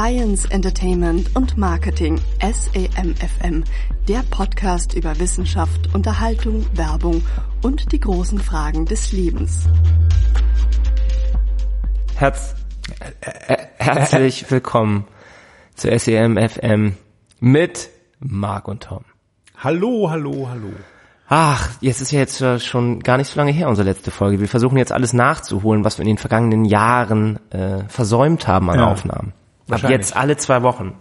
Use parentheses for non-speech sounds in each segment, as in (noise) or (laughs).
Science, Entertainment und Marketing SEMFM, der Podcast über Wissenschaft, Unterhaltung, Werbung und die großen Fragen des Lebens. Herz, äh, äh, herzlich willkommen zu SEMFM mit Marc und Tom. Hallo, hallo, hallo. Ach, jetzt ist ja jetzt schon gar nicht so lange her, unsere letzte Folge. Wir versuchen jetzt alles nachzuholen, was wir in den vergangenen Jahren äh, versäumt haben an ja, Aufnahmen. Ab jetzt alle zwei Wochen.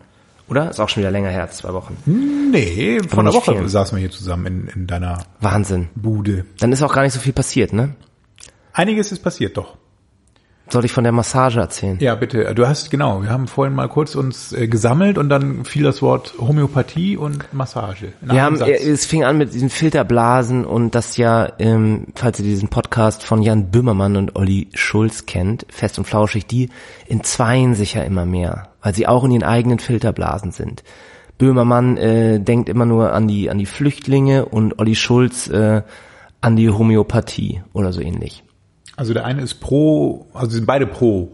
Oder? Ist auch schon wieder länger her, zwei Wochen. Nee, vor einer Woche viel. saßen wir hier zusammen in, in deiner Wahnsinn. Bude. Dann ist auch gar nicht so viel passiert, ne? Einiges ist passiert, doch. Soll ich von der Massage erzählen? Ja, bitte. Du hast, genau, wir haben vorhin mal kurz uns äh, gesammelt und dann fiel das Wort Homöopathie und Massage. Wir haben, Satz. es fing an mit diesen Filterblasen und das ja, ähm, falls ihr diesen Podcast von Jan Böhmermann und Olli Schulz kennt, fest und flauschig, die entzweien sich ja immer mehr, weil sie auch in ihren eigenen Filterblasen sind. Böhmermann äh, denkt immer nur an die, an die Flüchtlinge und Olli Schulz äh, an die Homöopathie oder so ähnlich. Also der eine ist pro, also sind beide pro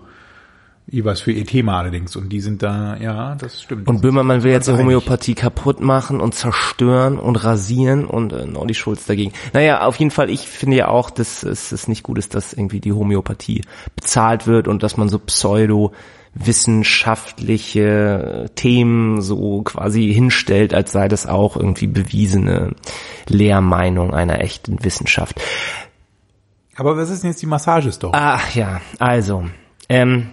jeweils für ihr Thema allerdings und die sind da, ja, das stimmt. Und Böhmermann will jetzt die Homöopathie kaputt machen und zerstören und rasieren und äh, Olli Schulz dagegen. Naja, auf jeden Fall, ich finde ja auch, dass es, es nicht gut ist, dass irgendwie die Homöopathie bezahlt wird und dass man so pseudo wissenschaftliche Themen so quasi hinstellt, als sei das auch irgendwie bewiesene Lehrmeinung einer echten Wissenschaft. Aber was ist denn jetzt die Massagestory? Ach ja, also, ähm,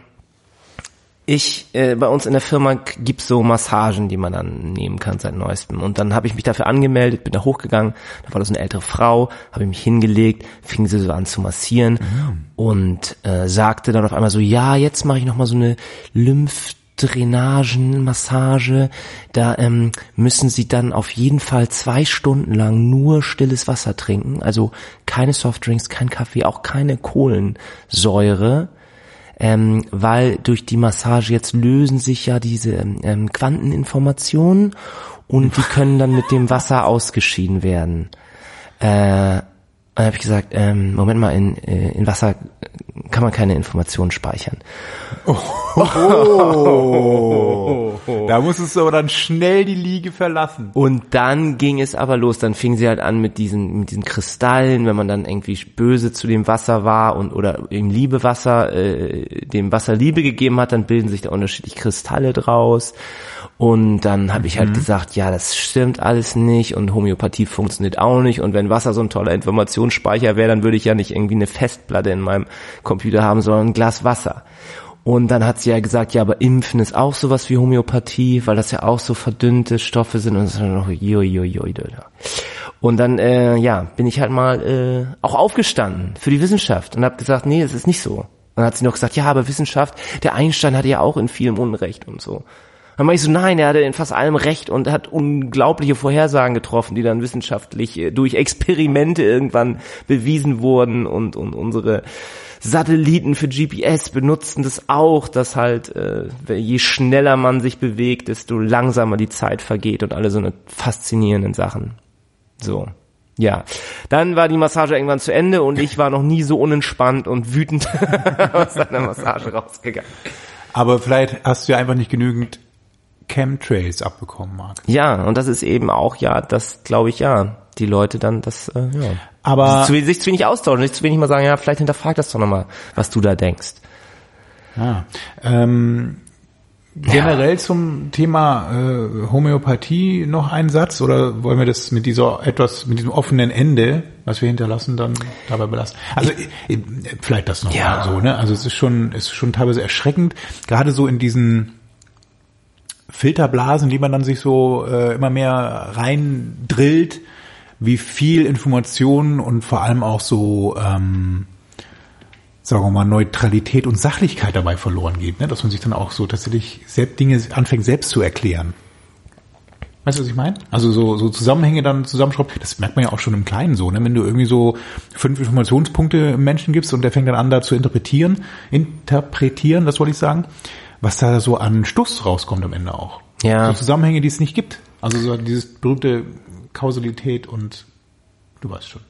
ich, äh, bei uns in der Firma gibt's so Massagen, die man dann nehmen kann seit neuestem. Und dann habe ich mich dafür angemeldet, bin da hochgegangen, da war das eine ältere Frau, habe ich mich hingelegt, fing sie so an zu massieren mhm. und äh, sagte dann auf einmal so, ja, jetzt mache ich nochmal so eine Lymph Drainagenmassage, da ähm, müssen sie dann auf jeden Fall zwei Stunden lang nur stilles Wasser trinken, also keine Softdrinks, kein Kaffee, auch keine Kohlensäure, ähm, weil durch die Massage jetzt lösen sich ja diese ähm, Quanteninformationen und die können dann mit dem Wasser ausgeschieden werden. Äh, dann habe ich gesagt, ähm, Moment mal, in, äh, in Wasser kann man keine Informationen speichern. Oh, oh, (laughs) oh, da musstest du aber dann schnell die Liege verlassen. Und dann ging es aber los. Dann fing sie halt an mit diesen, mit diesen Kristallen, wenn man dann irgendwie böse zu dem Wasser war und oder im Liebewasser, äh, dem Wasser Liebe gegeben hat, dann bilden sich da unterschiedlich Kristalle draus. Und dann habe ich halt mhm. gesagt, ja, das stimmt alles nicht und Homöopathie funktioniert auch nicht. Und wenn Wasser so ein toller Informationsspeicher wäre, dann würde ich ja nicht irgendwie eine Festplatte in meinem Computer haben, sondern ein Glas Wasser. Und dann hat sie ja gesagt, ja, aber Impfen ist auch sowas wie Homöopathie, weil das ja auch so verdünnte Stoffe sind und dann noch jo, jo, jo, jo. Und dann, äh, ja, bin ich halt mal äh, auch aufgestanden für die Wissenschaft und habe gesagt, nee, es ist nicht so. Und dann hat sie noch gesagt, ja, aber Wissenschaft, der Einstein hatte ja auch in vielem Unrecht und so. Dann war ich so, nein, er hatte in fast allem recht und hat unglaubliche Vorhersagen getroffen, die dann wissenschaftlich äh, durch Experimente irgendwann bewiesen wurden und, und unsere Satelliten für GPS benutzen das auch, dass halt äh, je schneller man sich bewegt, desto langsamer die Zeit vergeht und alle so eine faszinierenden Sachen. So. Ja, dann war die Massage irgendwann zu Ende und ich war noch nie so unentspannt und wütend (laughs) aus einer Massage rausgegangen. Aber vielleicht hast du ja einfach nicht genügend Chemtrails abbekommen, Marc. Ja, und das ist eben auch ja, das glaube ich ja, die Leute dann das äh, ja. Aber zu, sich zu wenig austauschen, nicht zu wenig mal sagen, ja, vielleicht hinterfrag das doch nochmal, was du da denkst. Ja, ähm, generell ja. zum Thema äh, Homöopathie noch ein Satz oder wollen wir das mit dieser etwas mit diesem offenen Ende, was wir hinterlassen, dann dabei belassen? Also ich, vielleicht das noch ja. mal so, ne? Also es ist schon es ist schon teilweise erschreckend, gerade so in diesen Filterblasen, die man dann sich so äh, immer mehr rein drillt, wie viel Informationen und vor allem auch so, ähm, sagen wir mal, Neutralität und Sachlichkeit dabei verloren geht, ne? dass man sich dann auch so tatsächlich selbst Dinge anfängt selbst zu erklären. Weißt du, was ich meine? Also so, so Zusammenhänge dann zusammenschraubt, das merkt man ja auch schon im Kleinen so, ne? Wenn du irgendwie so fünf Informationspunkte im Menschen gibst und der fängt dann an, da zu interpretieren, interpretieren, das wollte ich sagen, was da so an Stuss rauskommt am Ende auch. Ja. So Zusammenhänge, die es nicht gibt. Also so dieses berühmte Kausalität und du weißt schon.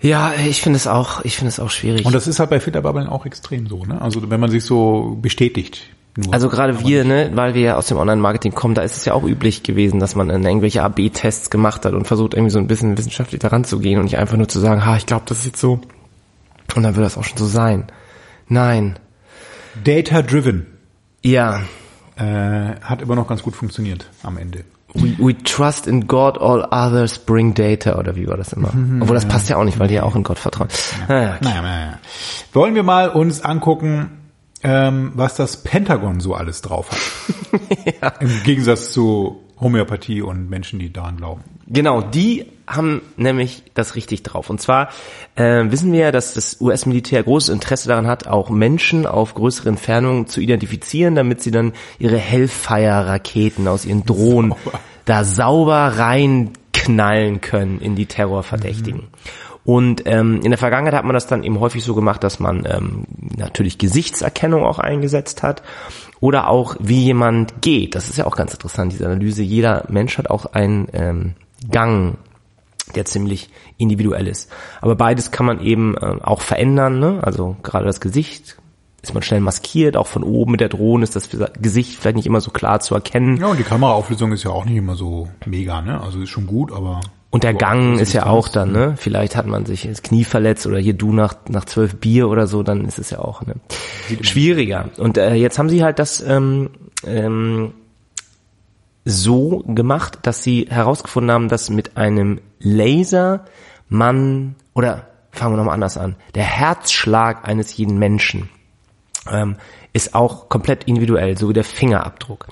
Ja, ich finde es auch, ich finde es auch schwierig. Und das ist halt bei Filterbubbeln auch extrem so, ne? Also wenn man sich so bestätigt Nur. Also gerade wir, ne, weil wir ja aus dem Online-Marketing kommen, da ist es ja auch üblich gewesen, dass man irgendwelche AB-Tests gemacht hat und versucht irgendwie so ein bisschen wissenschaftlich daran zu gehen und nicht einfach nur zu sagen, ha, ich glaube, das ist jetzt so. Und dann wird das auch schon so sein. Nein. Data driven Ja. äh, hat immer noch ganz gut funktioniert am Ende. We, we trust in God, all others bring data, oder wie war das immer? Obwohl das passt ja auch nicht, weil die ja auch in Gott vertrauen. Naja, Naja, naja. Wollen wir mal uns angucken, ähm, was das Pentagon so alles drauf hat. (laughs) Im Gegensatz zu Homöopathie und Menschen, die daran glauben. Genau, die haben nämlich das richtig drauf. Und zwar äh, wissen wir ja, dass das US-Militär großes Interesse daran hat, auch Menschen auf größere Entfernungen zu identifizieren, damit sie dann ihre Hellfire-Raketen aus ihren Drohnen Sauber. da sauber reinknallen können in die Terrorverdächtigen. Und ähm, in der Vergangenheit hat man das dann eben häufig so gemacht, dass man ähm, natürlich Gesichtserkennung auch eingesetzt hat oder auch wie jemand geht. Das ist ja auch ganz interessant, diese Analyse. Jeder Mensch hat auch einen ähm, Gang, der ziemlich individuell ist. Aber beides kann man eben äh, auch verändern. Ne? Also gerade das Gesicht ist man schnell maskiert, auch von oben mit der Drohne ist das Gesicht vielleicht nicht immer so klar zu erkennen. Ja, und die Kameraauflösung ist ja auch nicht immer so mega, ne? Also ist schon gut, aber. Und der so Gang ist ja auch dann, ne? Vielleicht hat man sich das Knie verletzt oder hier du nach, nach zwölf Bier oder so, dann ist es ja auch ne? schwieriger. Und äh, jetzt haben sie halt das ähm, ähm, so gemacht, dass sie herausgefunden haben, dass mit einem Laser man, oder fangen wir nochmal anders an, der Herzschlag eines jeden Menschen ähm, ist auch komplett individuell, so wie der Fingerabdruck.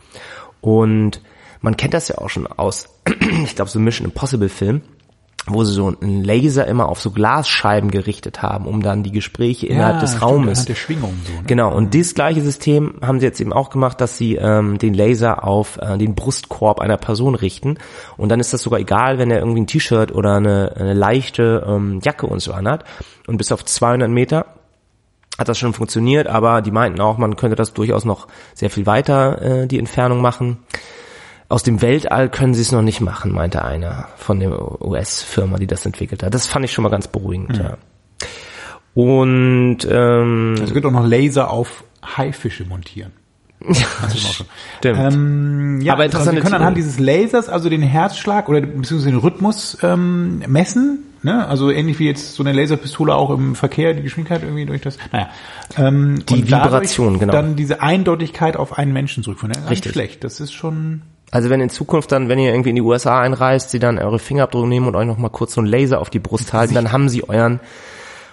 Und man kennt das ja auch schon aus, ich glaube, so Mission Impossible Film, wo sie so einen Laser immer auf so Glasscheiben gerichtet haben, um dann die Gespräche innerhalb des stimmt, Raumes. der Schwingung so, ne? Genau, und dieses gleiche System haben sie jetzt eben auch gemacht, dass sie ähm, den Laser auf äh, den Brustkorb einer Person richten. Und dann ist das sogar egal, wenn er irgendwie ein T-Shirt oder eine, eine leichte ähm, Jacke und so anhat. Und bis auf 200 Meter hat das schon funktioniert, aber die meinten auch, man könnte das durchaus noch sehr viel weiter äh, die Entfernung machen. Aus dem Weltall können sie es noch nicht machen, meinte einer von der US-Firma, die das entwickelt hat. Das fand ich schon mal ganz beruhigend. Ja. Und ähm, Also könnt auch noch Laser auf Haifische montieren. Also schon. stimmt. Ähm, ja, Aber also interessante wir können anhand dieses Lasers also den Herzschlag oder beziehungsweise den Rhythmus ähm, messen. Ne? Also ähnlich wie jetzt so eine Laserpistole auch im Verkehr, die Geschwindigkeit irgendwie durch das. Naja. Ähm, Die Vibration, genau. Dann diese Eindeutigkeit auf einen Menschen zurückführen. Ne? Richtig. schlecht. Das ist schon. Also wenn in Zukunft dann, wenn ihr irgendwie in die USA einreist, sie dann eure Fingerabdrücke nehmen und euch noch mal kurz so einen Laser auf die Brust halten, dann haben sie euren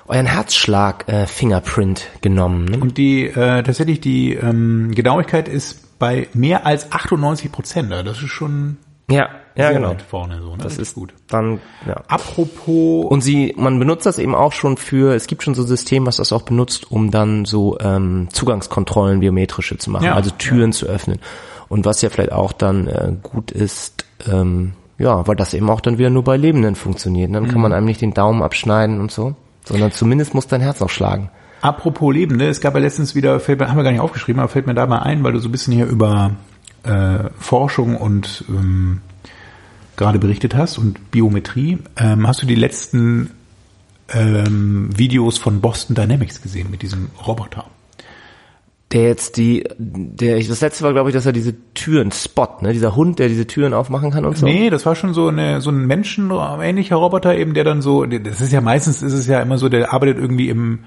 euren Herzschlag äh, Fingerprint genommen. Ne? Und die äh, tatsächlich die ähm, Genauigkeit ist bei mehr als 98 Prozent. Das ist schon Ja, ja genau. vorne so. Ne? Das ist gut. dann ja. Apropos Und sie, man benutzt das eben auch schon für, es gibt schon so ein System, was das auch benutzt, um dann so ähm, Zugangskontrollen biometrische zu machen, Ja, also Türen zu öffnen. Und was ja vielleicht auch dann äh, gut ist, ähm, ja, weil das eben auch dann wieder nur bei Lebenden funktioniert. Dann kann Mhm. man einem nicht den Daumen abschneiden und so, sondern zumindest muss dein Herz noch schlagen. Apropos Lebende, es gab ja letztens wieder, fällt mir, haben wir gar nicht aufgeschrieben, aber fällt mir da mal ein, weil du so ein bisschen hier über äh, Forschung und ähm, gerade berichtet hast und Biometrie. Ähm, hast du die letzten ähm, Videos von Boston Dynamics gesehen mit diesem Roboter? Der jetzt die, der, das letzte war glaube ich, dass er diese Türen, Spot, ne, dieser Hund, der diese Türen aufmachen kann und so. Nee, das war schon so eine so ein menschenähnlicher Roboter eben, der dann so, das ist ja meistens ist es ja immer so, der arbeitet irgendwie im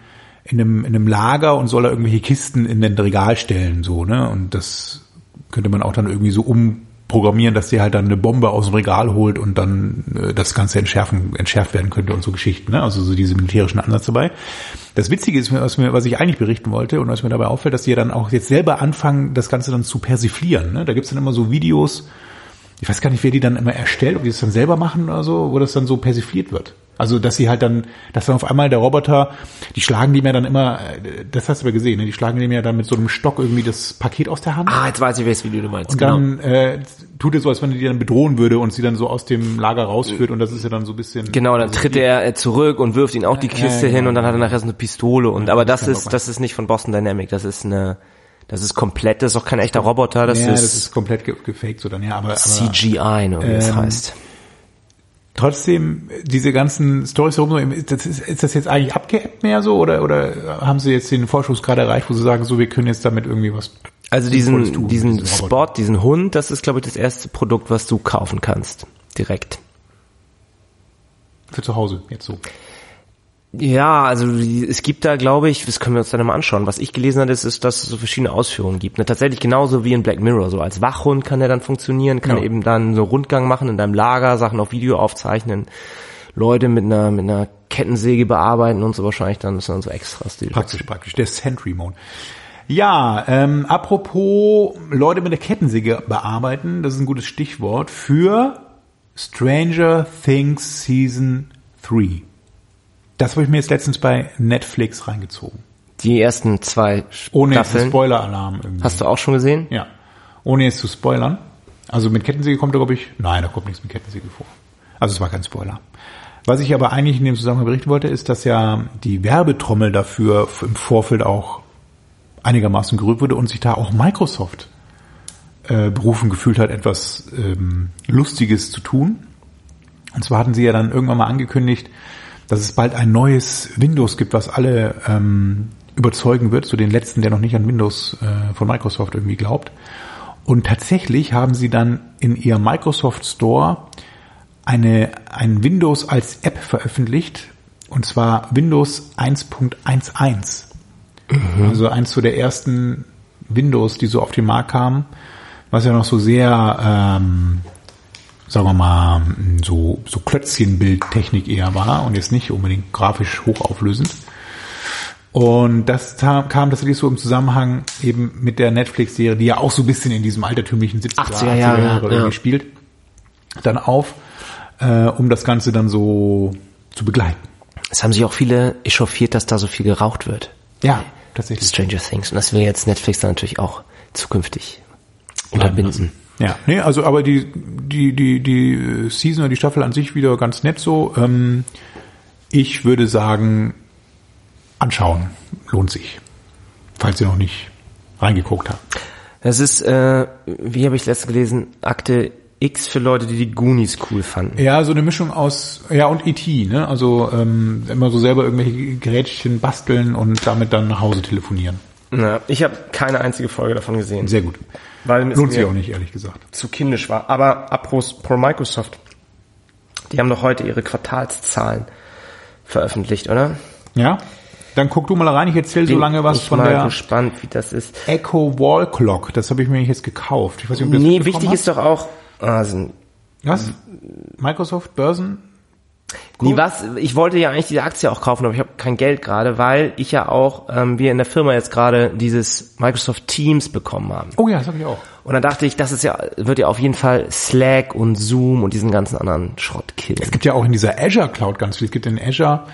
in einem, in einem Lager und soll da irgendwelche Kisten in den Regal stellen, so, ne? Und das könnte man auch dann irgendwie so umprogrammieren, dass der halt dann eine Bombe aus dem Regal holt und dann äh, das Ganze entschärfen, entschärft werden könnte und so Geschichten, ne? Also so diese militärischen Ansatz dabei. Das Witzige ist, was, mir, was ich eigentlich berichten wollte und was mir dabei auffällt, dass die ja dann auch jetzt selber anfangen, das Ganze dann zu persiflieren. Ne? Da gibt's dann immer so Videos, ich weiß gar nicht, wer die dann immer erstellt, ob die das dann selber machen oder so, wo das dann so persifliert wird. Also, dass sie halt dann, dass dann auf einmal der Roboter, die schlagen dem ja dann immer, äh, das hast du ja gesehen, ne? die schlagen dem ja dann mit so einem Stock irgendwie das Paket aus der Hand. Ah, jetzt weiß ich, welches Video du meinst. und dann äh, tut es so, als wenn er die dann bedrohen würde und sie dann so aus dem Lager rausführt und das ist ja dann so ein bisschen. Genau, dann tritt er äh, zurück und wirft ihn auch die Kiste ja, hin genau. und dann hat er nachher so eine Pistole und aber das Bock ist das ist nicht von Boston Dynamic, das ist eine das ist komplett, das ist auch kein echter Roboter, das ja, ist, das ist komplett ge gefaked so dann, ja, aber, aber CGI, ne, wie das Ähm, heißt. Trotzdem, diese ganzen Stories herum, ist das, ist, das jetzt eigentlich abgeebbt mehr so oder, oder haben sie jetzt den Vorschuss gerade erreicht, wo sie sagen, so, wir können jetzt damit irgendwie was Also diesen, tun, diesen diesen Spot, diesen Hund, das ist, glaube ich, das erste Produkt, was du kaufen kannst. Direkt. Für zu Hause, jetzt so. Ja, also es gibt da, glaube ich, das können wir uns dann mal anschauen. Was ich gelesen habe, ist, ist, dass es so verschiedene Ausführungen gibt. Ne? Tatsächlich genauso wie in Black Mirror. So als Wachhund kann der dann funktionieren, kann Ja. eben dann so Rundgang machen in deinem Lager, Sachen auf Video aufzeichnen, Leute mit einer mit einer Kettensäge bearbeiten und so wahrscheinlich dann das sind dann so Extras. Die Praktisch, praktisch. Der Sentry Mode. Ja, ähm, apropos Leute mit der Kettensäge bearbeiten, das ist ein gutes Stichwort für Stranger Things Season 3. Das habe ich mir jetzt letztens bei Netflix reingezogen. Die ersten zwei Ohne jetzt einen Staffeln. Spoiler-Alarm irgendwie. Hast du auch schon gesehen? Ja. Ohne jetzt zu spoilern. Also mit Kettensäge kommt da, glaube ich, nein, da kommt nichts mit Kettensäge vor. Also es war kein Spoiler. Was ich aber eigentlich in dem Zusammenhang berichten wollte, ist, dass ja die Werbetrommel dafür im Vorfeld auch einigermaßen gerührt wurde und sich da auch Microsoft äh, berufen gefühlt hat, etwas ähm, Lustiges zu tun. Und zwar hatten sie ja dann irgendwann mal angekündigt, dass es bald ein neues Windows gibt, was alle ähm, überzeugen wird, so den letzten, der noch nicht an Windows äh, von Microsoft irgendwie glaubt. Und tatsächlich haben sie dann in ihrem Microsoft Store eine, ein Windows als App veröffentlicht, und zwar Windows 1.11. Also eins so der ersten Windows, die so auf den Markt kamen, was ja noch so sehr, ähm, sagen wir mal, so, so Klötzchenbildtechnik eher war und jetzt nicht unbedingt grafisch hochauflösend. Und das kam tatsächlich so im Zusammenhang eben mit der Netflix-Serie, die ja auch so ein bisschen in diesem altertümlichen 70er, 80er Jahre, irgendwie ja. spielt, dann auf, äh, um das Ganze dann so zu begleiten. Es haben sich auch viele echauffiert, dass da so viel geraucht wird. Ja, tatsächlich. Stranger Things. Und das will jetzt Netflix dann natürlich auch zukünftig unterbinden. Ja, nee, also aber die, die, die, die Season oder die Staffel an sich wieder ganz nett so. Ähm, ich würde sagen, anschauen. Lohnt sich. Falls ihr noch nicht reingeguckt habt. Das ist, äh, wie habe ich letztes gelesen, Akte X für Leute, die die Goonies cool fanden. Ja, so eine Mischung aus, ja, und E.T., ne? Also ähm, immer so selber irgendwelche Gerätchen basteln und damit dann nach Hause telefonieren. Na, ich habe keine einzige Folge davon gesehen. Sehr gut. Weil es Lohnt sich auch nicht, ehrlich gesagt. zu kindisch war. Aber apropos pro Microsoft. Die haben doch heute ihre Quartalszahlen veröffentlicht, oder? Ja? Dann guck du mal rein, ich erzähle so lange was ich von mal der gespannt, wie das ist. Echo Wall Clock. Das habe ich mir jetzt gekauft. Ich weiß nicht, ob das Nee, wichtig hast. ist doch auch, also, Was? Microsoft Börsen? Nee, was? Ich wollte ja eigentlich diese Aktie auch kaufen, aber ich habe kein Geld gerade, weil ich ja auch, ähm, wir in der Firma jetzt gerade dieses Microsoft Teams bekommen haben. Oh ja, das habe ich auch. Und dann dachte ich, das ist ja, wird ja auf jeden Fall Slack und Zoom und diesen ganzen anderen Schrott killen. Es gibt ja auch in dieser Azure Cloud ganz viel. Es gibt in Azure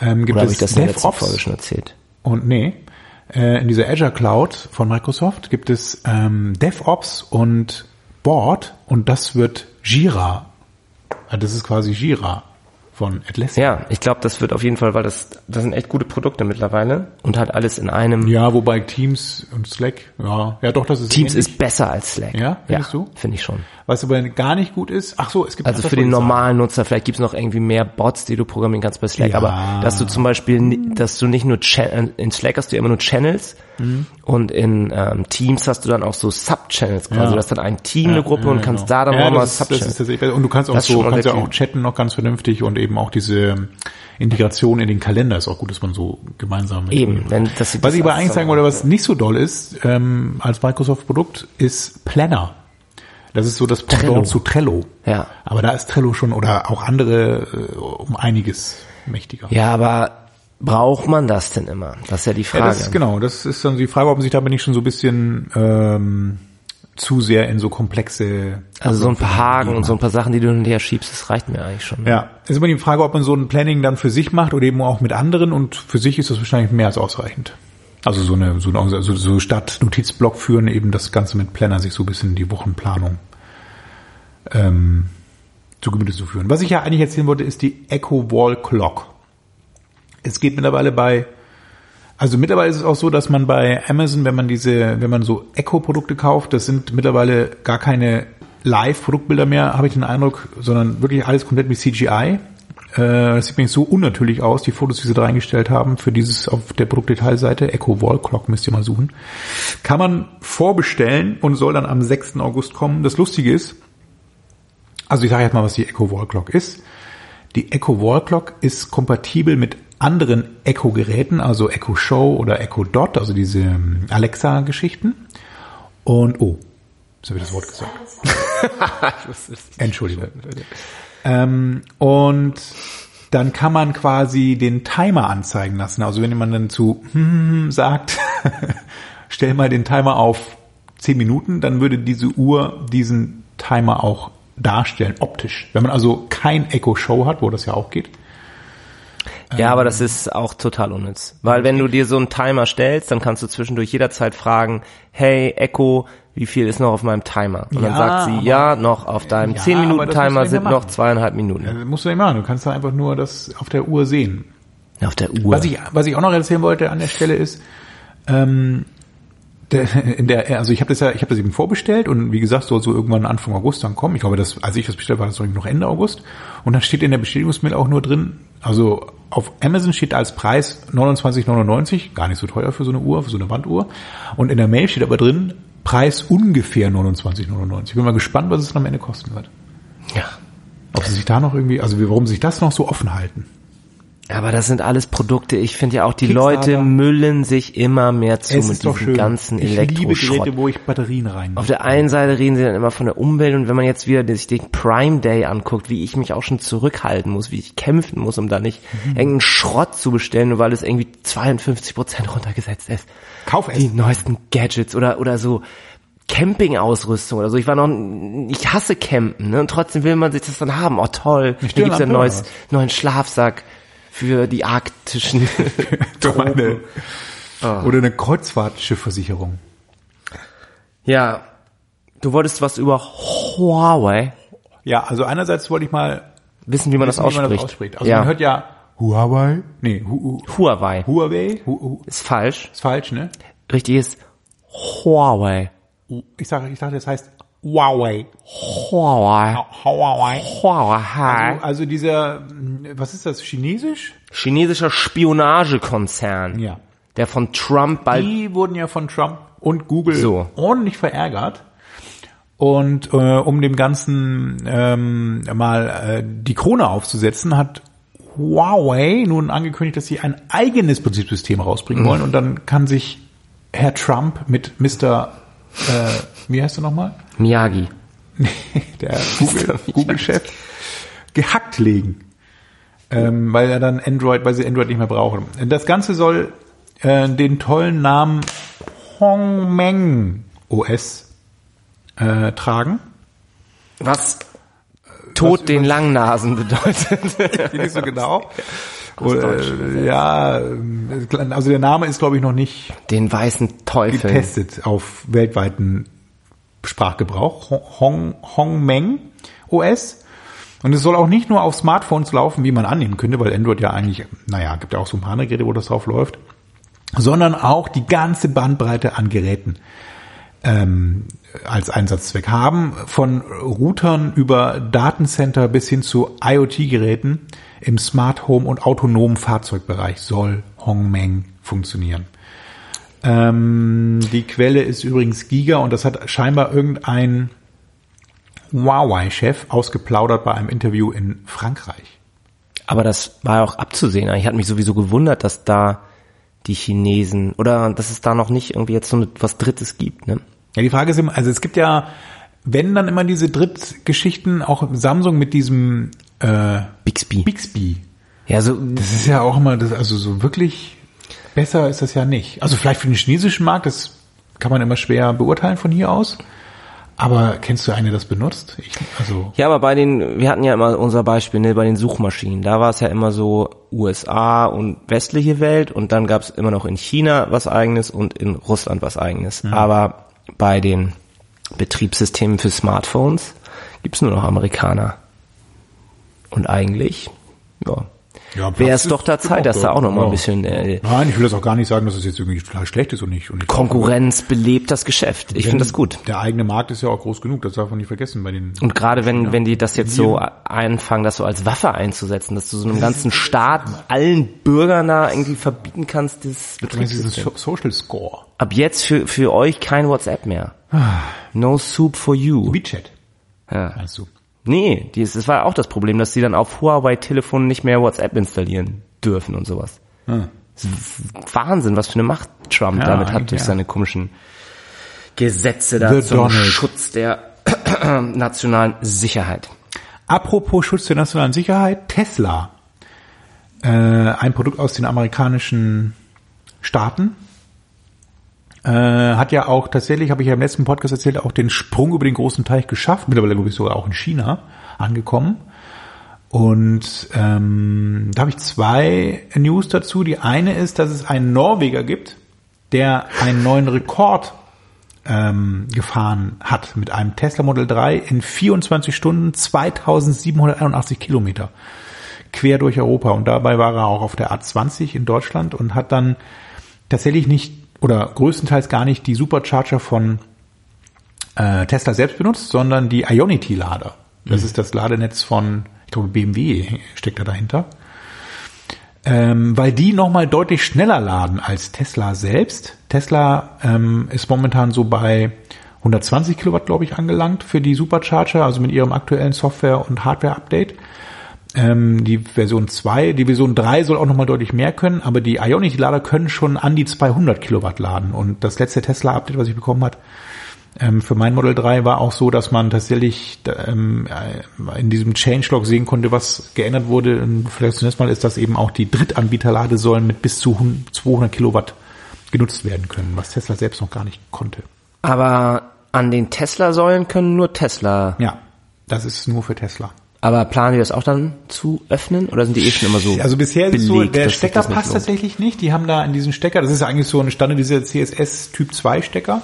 ähm, gibt Oder es ich das DevOps schon erzählt? und nee, äh, in dieser Azure Cloud von Microsoft gibt es ähm, DevOps und Board und das wird Jira. Das ist quasi Jira von Atlassian. Ja, ich glaube, das wird auf jeden Fall, weil das, das sind echt gute Produkte mittlerweile und halt alles in einem. Ja, wobei Teams und Slack, ja, ja doch, das ist Teams ähnlich. ist besser als Slack. Ja, findest du? Finde ich schon. Was aber gar nicht gut ist, ach so, es gibt Also das für den normalen Nutzer, vielleicht gibt's noch irgendwie mehr Bots, die du programmieren kannst bei Slack, Ja. aber dass du zum Beispiel, dass du nicht nur, in Slack hast du ja immer nur Channels Mhm. und in ähm, Teams hast du dann auch so Sub-Channels quasi. Ja. Du hast dann ein Team, eine Gruppe und kannst genau. da dann ja, nochmal das ist, das Sub-Channels. tatsächlich, und du kannst auch Das so, kannst ja auch chatten noch ganz vernünftig und eben auch diese Integration in den Kalender ist auch gut, dass man so gemeinsam mit Eben, wenn das sieht Was das ich aber eigentlich sagen wollte, was nicht so doll ist, ähm, als Microsoft-Produkt, ist Planner. Das ist so das Pendant Trello. zu Trello. Ja. Aber da ist Trello schon oder auch andere äh, um einiges mächtiger. Ja, aber braucht man das denn immer? Das ist ja die Frage. Ja, das ist genau, das ist dann die Frage, ob man sich da nicht schon so ein bisschen ähm, zu sehr in so komplexe also so ein paar Haken und so ein paar Sachen, die du hin und her schiebst, das reicht mir eigentlich schon. Ja, ist immer die Frage, ob man so ein Planning dann für sich macht oder eben auch mit anderen und für sich ist das wahrscheinlich mehr als ausreichend. Also so eine, so, eine, so, so statt Notizblock führen, eben das Ganze mit Planner sich so ein bisschen die Wochenplanung ähm, zu Gemüte zu führen. Was ich ja eigentlich erzählen wollte, ist die Echo Wall Clock. Es geht mittlerweile bei, also mittlerweile ist es auch so, dass man bei Amazon, wenn man diese, wenn man so Echo-Produkte kauft, das sind mittlerweile gar keine Live-Produktbilder mehr, habe ich den Eindruck, sondern wirklich alles komplett mit CGI Äh, das sieht übrigens so unnatürlich aus, die Fotos, die sie da reingestellt haben, für dieses auf der Produktdetailseite, Echo Wall Clock müsst ihr mal suchen. Kann man vorbestellen und soll dann am 6. August kommen. Das Lustige ist, also ich sage jetzt mal, was die Echo Wall Clock ist. Die Echo Wall Clock ist kompatibel mit anderen Echo-Geräten, also Echo Show oder Echo Dot, also diese ähm, Alexa-Geschichten. Und, oh, jetzt habe ich das Wort gesagt. (laughs) Entschuldigung. Ähm, und dann kann man quasi den Timer anzeigen lassen. Also wenn man dann zu hm, sagt, (laughs) stell mal den Timer auf 10 Minuten, dann würde diese Uhr diesen Timer auch darstellen, optisch. Wenn man also kein Echo Show hat, wo das ja auch geht. Ja, aber das ist auch total unnütz. Weil wenn du dir so einen Timer stellst, dann kannst du zwischendurch jederzeit fragen, hey Echo, wie viel ist noch auf meinem Timer? Und dann Ja, sagt sie, aber- ja, noch auf deinem Ja, 10 Minuten aber das musst du Timer nicht sind mehr noch zweieinhalb Minuten. Ja, das musst du nicht machen. Du kannst da einfach nur das auf der Uhr sehen. Auf der Uhr. Was ich, was ich auch noch erzählen wollte an der Stelle ist, ähm, der, in der, also ich habe das ja, ich habe das eben vorbestellt und wie gesagt, soll so irgendwann Anfang August dann kommen. Ich glaube, das, als ich das bestellt war, das noch Ende August. Und dann steht in der Bestätigungsmail auch nur drin, also auf Amazon steht als Preis 29,99, gar nicht so teuer für so eine Uhr, für so eine Wanduhr. Und in der Mail steht aber drin, Preis ungefähr 29,99. Ich bin mal gespannt, was es am Ende kosten wird. ja. Ob sie sich da noch irgendwie, also warum sie sich das noch so offen halten. Aber das sind alles Produkte. Ich finde ja auch, die. Leute müllen sich immer mehr zu Es mit diesem schön. ganzen ich liebe Elektroschrott. Geräte, wo ich Batterien rein. Auf der einen Seite reden sie dann immer von der Umwelt und wenn man jetzt wieder sich den Prime Day anguckt, wie ich mich auch schon zurückhalten muss, wie ich kämpfen muss, um da nicht Mhm. irgendeinen Schrott zu bestellen, nur weil es irgendwie 52 Prozent runtergesetzt ist. Kauf es. Die neuesten Gadgets oder, oder so Campingausrüstung oder so. Ich war noch, ich hasse Campen, ne? Und trotzdem will man sich das dann haben. Oh toll, stören gibt's einen neues, neuen Schlafsack für die arktischen (laughs) Meine, Ah. Oder eine Kreuzfahrtschiffversicherung. Ja, du wolltest was über Huawei Ja, also einerseits wollte ich mal wissen, wie man das wissen, wie man ausspricht. das ausspricht. Also ja. man hört ja Huawei. Nee, Hu, Hu, Huawei. Huawei. Hu, Hu, Ist falsch. ist falsch, ne? Richtig ist Huawei. Ich sage, ich dachte, das heißt Huawei. Huawei. Huawei. Huawei. Also dieser, was ist das, chinesisch? Chinesischer Spionagekonzern. Ja. Der von Trump bald Die wurden ja von Trump und Google So. ordentlich verärgert. Und äh, um dem Ganzen ähm, mal äh, die Krone aufzusetzen, hat Huawei nun angekündigt, dass sie ein eigenes Betriebssystem rausbringen wollen. Und dann kann sich Herr Trump mit Mr. Äh, wie heißt er nochmal? Miyagi. (laughs) Der Google- (laughs) Google-Chef gehackt legen. Ähm, weil er dann Android, weil sie Android nicht mehr brauchen. Das Ganze soll äh, den tollen Namen Hongmeng OS äh, tragen. Was Tod den Langnasen bedeutet. (laughs) Nicht so genau. Oder, ja, ähm, also der Name ist, glaube ich, noch nicht Den weißen Teufel. getestet auf weltweiten Sprachgebrauch. Hong, Hongmeng OS. Und es soll auch nicht nur auf Smartphones laufen, wie man annehmen könnte, weil Android ja eigentlich, naja, gibt ja auch so ein paar andere Geräte, wo das drauf läuft, sondern auch die ganze Bandbreite an Geräten ähm, als Einsatzzweck haben, von Routern über Datencenter bis hin zu IoT-Geräten im Smart Home und autonomen Fahrzeugbereich soll Hongmeng funktionieren. Ähm, die Quelle ist übrigens Giga und das hat scheinbar irgendein Huawei-Chef ausgeplaudert bei einem Interview in Frankreich. Aber das war auch abzusehen. Ich hatte mich sowieso gewundert, dass da die Chinesen oder dass es da noch nicht irgendwie jetzt so was Drittes gibt. Ne? Ja, die Frage ist immer, also es gibt ja, wenn dann immer diese Drittgeschichten, auch Samsung mit diesem äh, Bixby. Bixby. Ja, so Das ist ja auch immer, das, also so wirklich besser ist das ja nicht. Also vielleicht für den chinesischen Markt, das kann man immer schwer beurteilen von hier aus. Aber kennst du eine, das benutzt? Ich, also Ja, aber bei den, wir hatten ja immer unser Beispiel, ne, bei den Suchmaschinen. Da war es ja immer so USA und westliche Welt und dann gab es immer noch in China was eigenes und in Russland was eigenes. Aber bei den Betriebssystemen für Smartphones gibt's nur noch Amerikaner. Und eigentlich, ja. Ja, wäre es doch da Zeit, dass da auch noch mal ein bisschen äh, Nein, ich will das auch gar nicht sagen, dass es jetzt irgendwie total schlecht ist und nicht. Und ich Konkurrenz belebt das Geschäft. Ich finde das gut. Der eigene Markt ist ja auch groß genug, das darf man nicht vergessen bei den. Und gerade wenn, wenn die das jetzt so anfangen, das so als Waffe einzusetzen, dass du so einem ganzen Staat allen Bürgern da irgendwie verbieten kannst, das Betriebssystem. So- Social Score. Ab jetzt für, für euch kein WhatsApp mehr. No soup for you. WeChat, Ja. du? Nee, die, das war auch das Problem, dass die dann auf Huawei-Telefonen nicht mehr WhatsApp installieren dürfen und sowas. Hm. Wahnsinn, was für eine Macht Trump Ja, damit hat durch ja. seine komischen Gesetze da The zum Donald. Schutz der (clears throat) nationalen Sicherheit. Apropos Schutz der nationalen Sicherheit, Tesla. Äh, ein Produkt aus den amerikanischen Staaten. Äh, hat ja auch tatsächlich, habe ich ja im letzten Podcast erzählt, auch den Sprung über den großen Teich geschafft. Mittlerweile glaube ich sogar auch in China angekommen. Und ähm, da habe ich zwei News dazu. Die eine ist, dass es einen Norweger gibt, der einen neuen Rekord ähm, gefahren hat mit einem Tesla Model 3 in 24 Stunden 2781 Kilometer quer durch Europa. Und dabei war er auch auf der A20 in Deutschland und hat dann tatsächlich nicht oder größtenteils gar nicht die Supercharger von äh, Tesla selbst benutzt, sondern die Ionity-Lader. Das ist das Ladenetz von, ich glaube, BMW steckt da dahinter. Ähm, weil die nochmal deutlich schneller laden als Tesla selbst. Tesla ähm, ist momentan so bei 120 Kilowatt, glaube ich, angelangt für die Supercharger, also mit ihrem aktuellen Software- und Hardware-Update. Ähm, die Version 2, die Version 3 soll auch nochmal deutlich mehr können, aber die Ionity-Lader können schon an die 200 Kilowatt laden. Und das letzte Tesla-Update, was ich bekommen hat, ähm, für mein Model 3 war auch so, dass man tatsächlich ähm, äh, in diesem Changelog sehen konnte, was geändert wurde. Und vielleicht zunächst mal ist, dass eben auch die Drittanbieterladesäulen mit bis zu 100 200 Kilowatt genutzt werden können, was Tesla selbst noch gar nicht konnte. Aber an den Tesla-Säulen können nur Tesla. Ja, das ist nur für Tesla. Aber planen die das auch dann zu öffnen oder sind die eh schon immer so? Also bisher ist es so, belegt, der Stecker passt lohnt? tatsächlich nicht. Die haben da in diesen Stecker, das ist ja eigentlich so ein standardisierter CSS Typ 2 Stecker.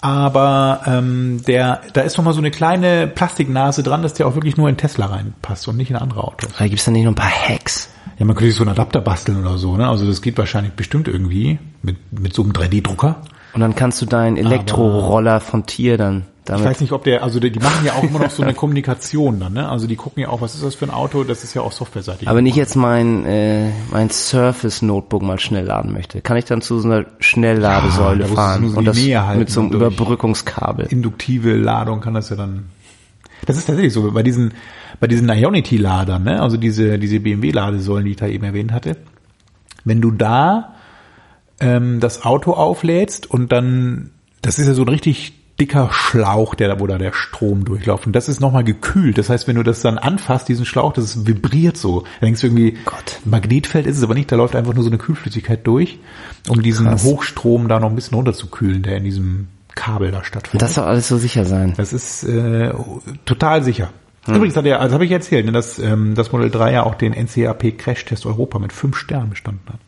Aber ähm, der, da ist noch mal so eine kleine Plastiknase dran, dass der auch wirklich nur in Tesla reinpasst und nicht in andere Autos. Da gibt's dann nicht noch ein paar Hacks. Ja, man könnte sich so einen Adapter basteln oder so, ne? Also das geht wahrscheinlich bestimmt irgendwie mit, mit so einem 3D-Drucker. Und dann kannst du deinen Elektroroller von Tier dann Ich damit. weiß nicht, ob der, also die, machen ja auch immer noch so eine Kommunikation dann, ne? Also die gucken ja auch, was ist das für ein Auto, das ist ja auch softwareseitig. Aber wenn ich jetzt mein, äh, mein Surface-Notebook mal schnell laden möchte, kann ich dann zu so einer Schnellladesäule Ja, fahren so und das mit so einem. Überbrückungskabel. induktive Ladung kann das ja dann. Das ist tatsächlich so, bei diesen, bei diesen Ionity-Ladern, ne? Also diese, diese BMW-Ladesäulen, die ich da eben erwähnt hatte. Wenn du da ähm, das Auto auflädst und dann, das ist ja so ein richtig dicker Schlauch, der da, wo da der Strom durchläuft. Und das ist nochmal gekühlt. Das heißt, wenn du das dann anfasst, diesen Schlauch, das vibriert so. Da denkst du irgendwie, Gott. Magnetfeld ist es aber nicht, da läuft einfach nur so eine Kühlflüssigkeit durch, um diesen Krass. Hochstrom da noch ein bisschen runterzukühlen, der in diesem Kabel da stattfindet. Das soll alles so sicher sein. Das ist äh, total sicher. Hm. Übrigens hat er, also habe ich erzählt, ne, dass ähm, das Model 3 ja auch den NCAP Crash Test Europa mit fünf Sternen bestanden hat.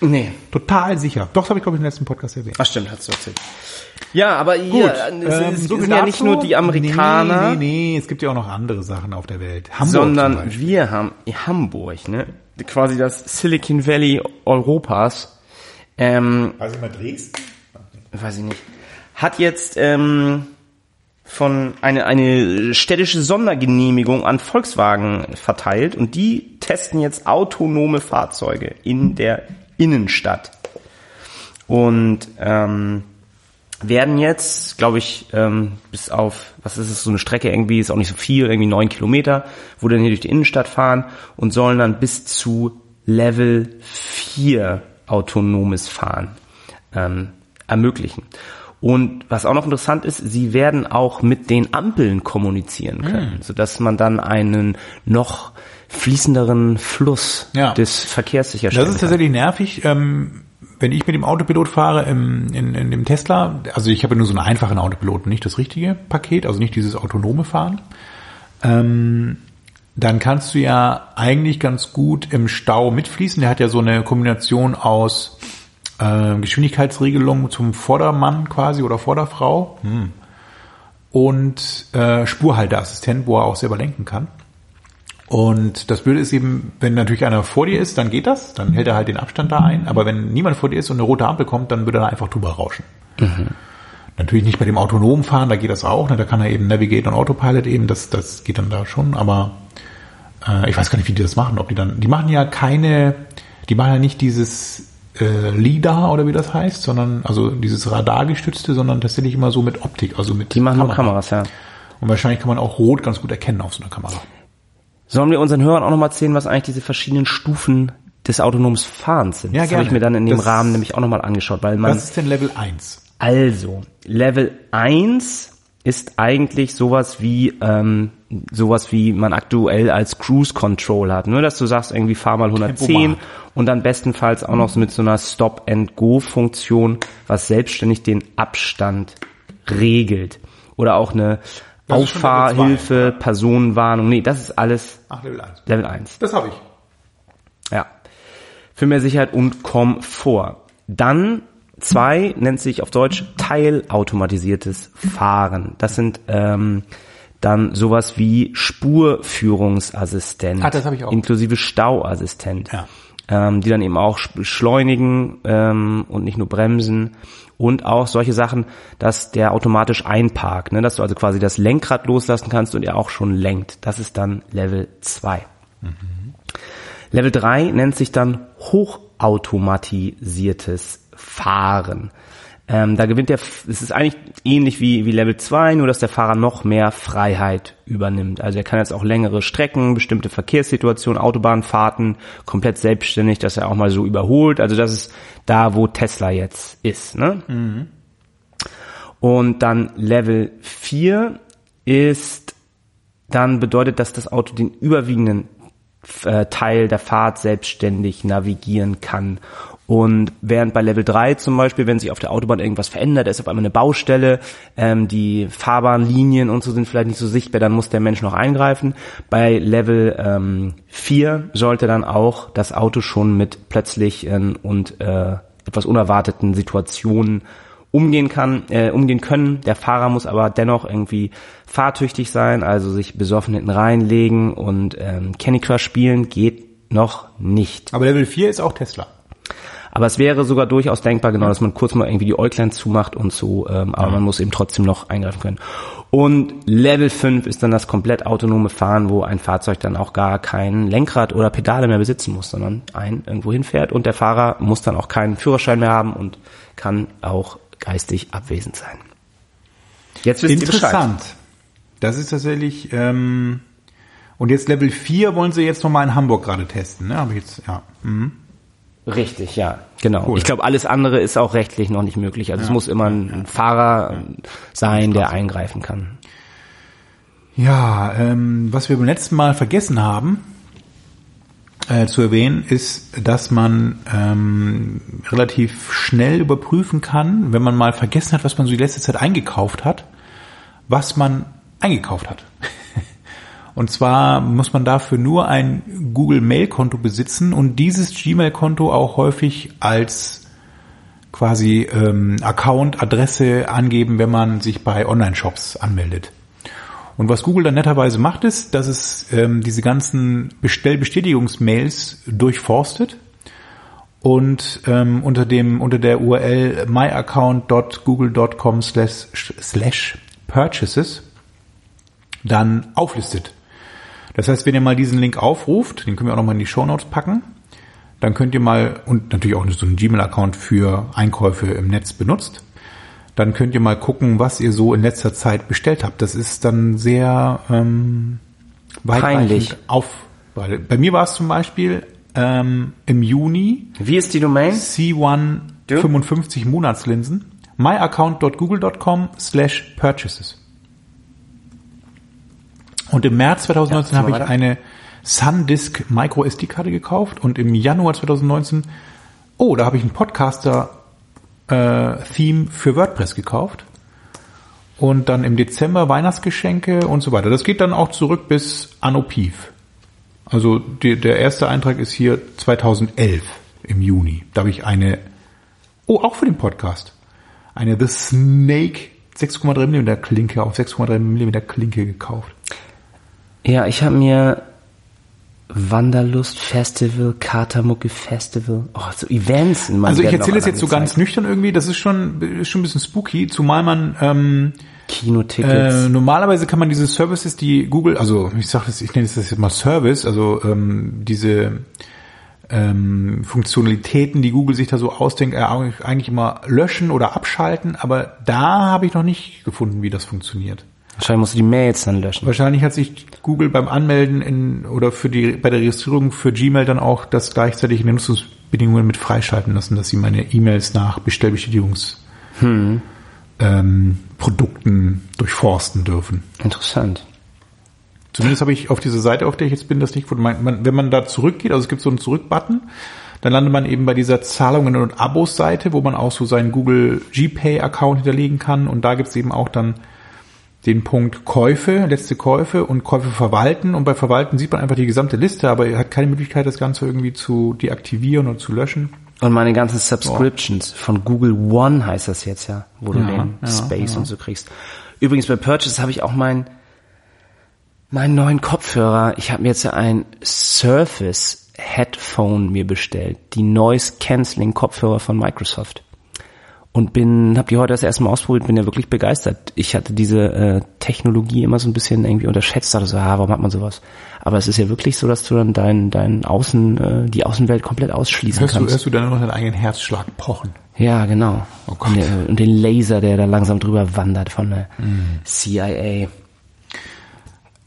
Nee. Total sicher. Doch, das habe ich glaube ich im letzten Podcast erwähnt. Ach stimmt, hast du erzählt. Ja, aber hier, ähm, es, es, so sind ja nicht nur die Amerikaner, Nee, nee, nee, es gibt ja auch noch andere Sachen auf der Welt. Hamburg sondern wir haben Hamburg, ne, quasi das Silicon Valley Europas, ähm, Weiß ich mal Dresden? weiß ich nicht, hat jetzt ähm, von eine, eine städtische Sondergenehmigung an Volkswagen verteilt und die testen jetzt autonome Fahrzeuge in der Innenstadt. Und ähm, werden jetzt, glaube ich, ähm, bis auf, was ist es, so eine Strecke irgendwie, ist auch nicht so viel, irgendwie neun Kilometer, wo dann hier durch die Innenstadt fahren und sollen dann bis zu Level 4 autonomes Fahren ähm, ermöglichen. Und was auch noch interessant ist, sie werden auch mit den Ampeln kommunizieren können, sodass man dann einen noch fließenderen Fluss Ja. des Verkehrs sicherstellen Das ist kann. tatsächlich nervig. Ähm, wenn ich mit dem Autopilot fahre im, in, in dem Tesla, also ich habe nur so einen einfachen Autopiloten, nicht das richtige Paket, also nicht dieses autonome Fahren, ähm, dann kannst du ja eigentlich ganz gut im Stau mitfließen. Der hat ja so eine Kombination aus äh, Geschwindigkeitsregelung zum Vordermann quasi oder Vorderfrau und äh, Spurhalteassistent, wo er auch selber lenken kann. Und das Blöde ist eben, wenn natürlich einer vor dir ist, dann geht das, dann hält er halt den Abstand da ein. Aber wenn niemand vor dir ist und eine rote Ampel kommt, dann würde er einfach drüber rauschen. Natürlich nicht bei dem autonomen Fahren, da geht das auch. Ne? Da kann er eben Navigate und Autopilot eben, das, das geht dann da schon. Aber äh, ich weiß gar nicht, wie die das machen. Ob die dann, die machen ja keine, die machen ja nicht dieses äh, LIDAR oder wie das heißt, sondern also dieses Radargestützte, sondern tatsächlich immer so mit Optik, also mit Die machen nur Kamera. Kameras, ja. Und wahrscheinlich kann man auch Rot ganz gut erkennen auf so einer Kamera. Sollen wir unseren Hörern auch nochmal erzählen, was eigentlich diese verschiedenen Stufen des autonomen Fahrens sind? Ja, das habe ich mir dann in dem Das- Rahmen nämlich auch nochmal angeschaut, weil man Was ist denn Level 1? Also, Level 1 ist eigentlich sowas wie ähm, sowas wie man aktuell als Cruise Control hat, nur dass du sagst irgendwie fahr mal 110 Tempomat. und dann bestenfalls auch noch so mit so einer Stop and Go Funktion, was selbstständig den Abstand regelt oder auch eine Das Auffahrhilfe, Personenwarnung. Nee, das ist alles Ach, Level 1. Level 1. Das habe ich. Ja. Für mehr Sicherheit und Komfort. Dann zwei nennt sich auf Deutsch teilautomatisiertes Fahren. Das sind ähm, dann sowas wie Spurführungsassistent, Ah, das hab ich auch. inklusive Stauassistent, Ja. ähm, die dann eben auch beschleunigen ähm, und nicht nur bremsen und auch solche Sachen, dass der automatisch einparkt, ne? dass du also quasi das Lenkrad loslassen kannst und er auch schon lenkt. Das ist dann Level 2. Level 3 nennt sich dann hochautomatisiertes Fahren. Ähm, da gewinnt der, es ist eigentlich ähnlich wie, wie Level 2, nur dass der Fahrer noch mehr Freiheit übernimmt. Also er kann jetzt auch längere Strecken, bestimmte Verkehrssituationen, Autobahnfahrten komplett selbstständig, dass er auch mal so überholt. Also das ist da, wo Tesla jetzt ist. Ne? Und dann Level 4 ist dann bedeutet, dass das Auto den überwiegenden äh, Teil der Fahrt selbstständig navigieren kann. Und während bei Level 3 zum Beispiel, wenn sich auf der Autobahn irgendwas verändert, ist auf einmal eine Baustelle, ähm, die Fahrbahnlinien und so sind vielleicht nicht so sichtbar, dann muss der Mensch noch eingreifen. Bei Level ähm, 4 sollte dann auch das Auto schon mit plötzlichen und äh, etwas unerwarteten Situationen umgehen kann, äh, umgehen können. Der Fahrer muss aber dennoch irgendwie fahrtüchtig sein, also sich besoffen hinten reinlegen und ähm, Candy Crush spielen geht noch nicht. Aber Level 4 ist auch Tesla. Aber es wäre sogar durchaus denkbar, genau, dass man kurz mal irgendwie die Äuglein zumacht und so, ähm, aber man muss eben trotzdem noch eingreifen können. Und Level 5 ist dann das komplett autonome Fahren, wo ein Fahrzeug dann auch gar kein Lenkrad oder Pedale mehr besitzen muss, sondern ein irgendwo hinfährt und der Fahrer muss dann auch keinen Führerschein mehr haben und kann auch geistig abwesend sein. Jetzt wisst ihr Bescheid. Interessant. Das ist tatsächlich, ähm, und jetzt Level 4 wollen sie jetzt nochmal in Hamburg gerade testen, ne? Habe ich jetzt, ja. Mhm. Richtig, ja, genau. Cool. Ich glaube, alles andere ist auch rechtlich noch nicht möglich. Also es muss immer ein Fahrer ähm, sein, der eingreifen kann. Ja, ähm, was wir beim letzten Mal vergessen haben äh, zu erwähnen, ist, dass man ähm, relativ schnell überprüfen kann, wenn man mal vergessen hat, was man so die letzte Zeit eingekauft hat, was man eingekauft hat. Und zwar muss man dafür nur ein Google Mail Konto besitzen und dieses Gmail Konto auch häufig als quasi ähm, Account, Adresse angeben, wenn man sich bei Online-Shops anmeldet. Und was Google dann netterweise macht, ist, dass es ähm, diese ganzen Bestellbestätigungsmails durchforstet und ähm, unter dem unter der URL myaccount.google.com slash, slash purchases dann auflistet. Das heißt, wenn ihr mal diesen Link aufruft, den können wir auch nochmal in die Show Notes packen, dann könnt ihr mal, und natürlich auch so einen Gmail-Account für Einkäufe im Netz benutzt, dann könnt ihr mal gucken, was ihr so in letzter Zeit bestellt habt. Das ist dann sehr ähm, weitreichend Peinlich. auf. Bei, bei mir war es zum Beispiel ähm, im Juni Wie ist die Domain? C1 Du? 55 Monatslinsen myaccount.google.com slash purchases. Und im März 2019 Ja, habe ich eine SanDisk Micro SD-Karte gekauft und im Januar 2019, oh, da habe ich ein Podcaster-Theme für WordPress gekauft. Und dann im Dezember Weihnachtsgeschenke und so weiter. Das geht dann auch zurück bis Anno Piv. Also die, der erste Eintrag ist hier 2011 im Juni. Da habe ich eine, oh, auch für den Podcast, eine The Snake 6,3 mm Klinke auf 6,3 mm Klinke gekauft. Ja, ich habe mir Wanderlust Festival, Katermucke Festival, oh, so Events. In Also ich erzähle es jetzt so ganz nüchtern irgendwie, das ist schon, ist schon ein bisschen spooky, zumal man ähm, Kinotickets. Äh, normalerweise kann man diese Services, die Google, also ich sage das, ich nenne das jetzt mal Service, also ähm, diese ähm, Funktionalitäten, die Google sich da so ausdenkt, äh, eigentlich immer löschen oder abschalten, aber da habe ich noch nicht gefunden, wie das funktioniert. Wahrscheinlich musst du die Mails dann löschen. Wahrscheinlich hat sich Google beim Anmelden in oder für die bei der Registrierung für Gmail dann auch das gleichzeitig in den Nutzungsbedingungen mit freischalten lassen, dass sie meine E-Mails nach Bestellbestätigungs ähm, Produkten durchforsten dürfen. Interessant. Zumindest habe ich auf diese Seite, auf der ich jetzt bin, das nicht gefunden. Wenn man da zurückgeht, also es gibt so einen Zurück-Button, dann landet man eben bei dieser Zahlungen- und Abos-Seite, wo man auch so seinen Google GPay-Account hinterlegen kann. Und da gibt es eben auch dann den Punkt Käufe, letzte Käufe und Käufe verwalten. Und bei Verwalten sieht man einfach die gesamte Liste, aber er hat keine Möglichkeit, das Ganze irgendwie zu deaktivieren und zu löschen. Und meine ganzen Subscriptions von Google One heißt das jetzt ja, wo du Ja, den ja, Space ja. und so kriegst. Übrigens bei Purchase habe ich auch meinen meinen neuen Kopfhörer. Ich habe mir jetzt ein Surface Headphone mir bestellt, die Noise Cancelling Kopfhörer von Microsoft. Und bin, habe die heute das erste Mal ausprobiert, bin ja wirklich begeistert. Ich hatte diese äh, Technologie immer so ein bisschen irgendwie unterschätzt, dachte so, ah, warum hat man sowas? Aber es ist ja wirklich so, dass du dann dein, dein Außen, äh, die Außenwelt komplett ausschließen Hörst du, kannst. hörst du dann noch deinen eigenen Herzschlag pochen? Ja, genau. Oh Gott. und, der, und den Laser, der da langsam drüber wandert von der Mm. CIA.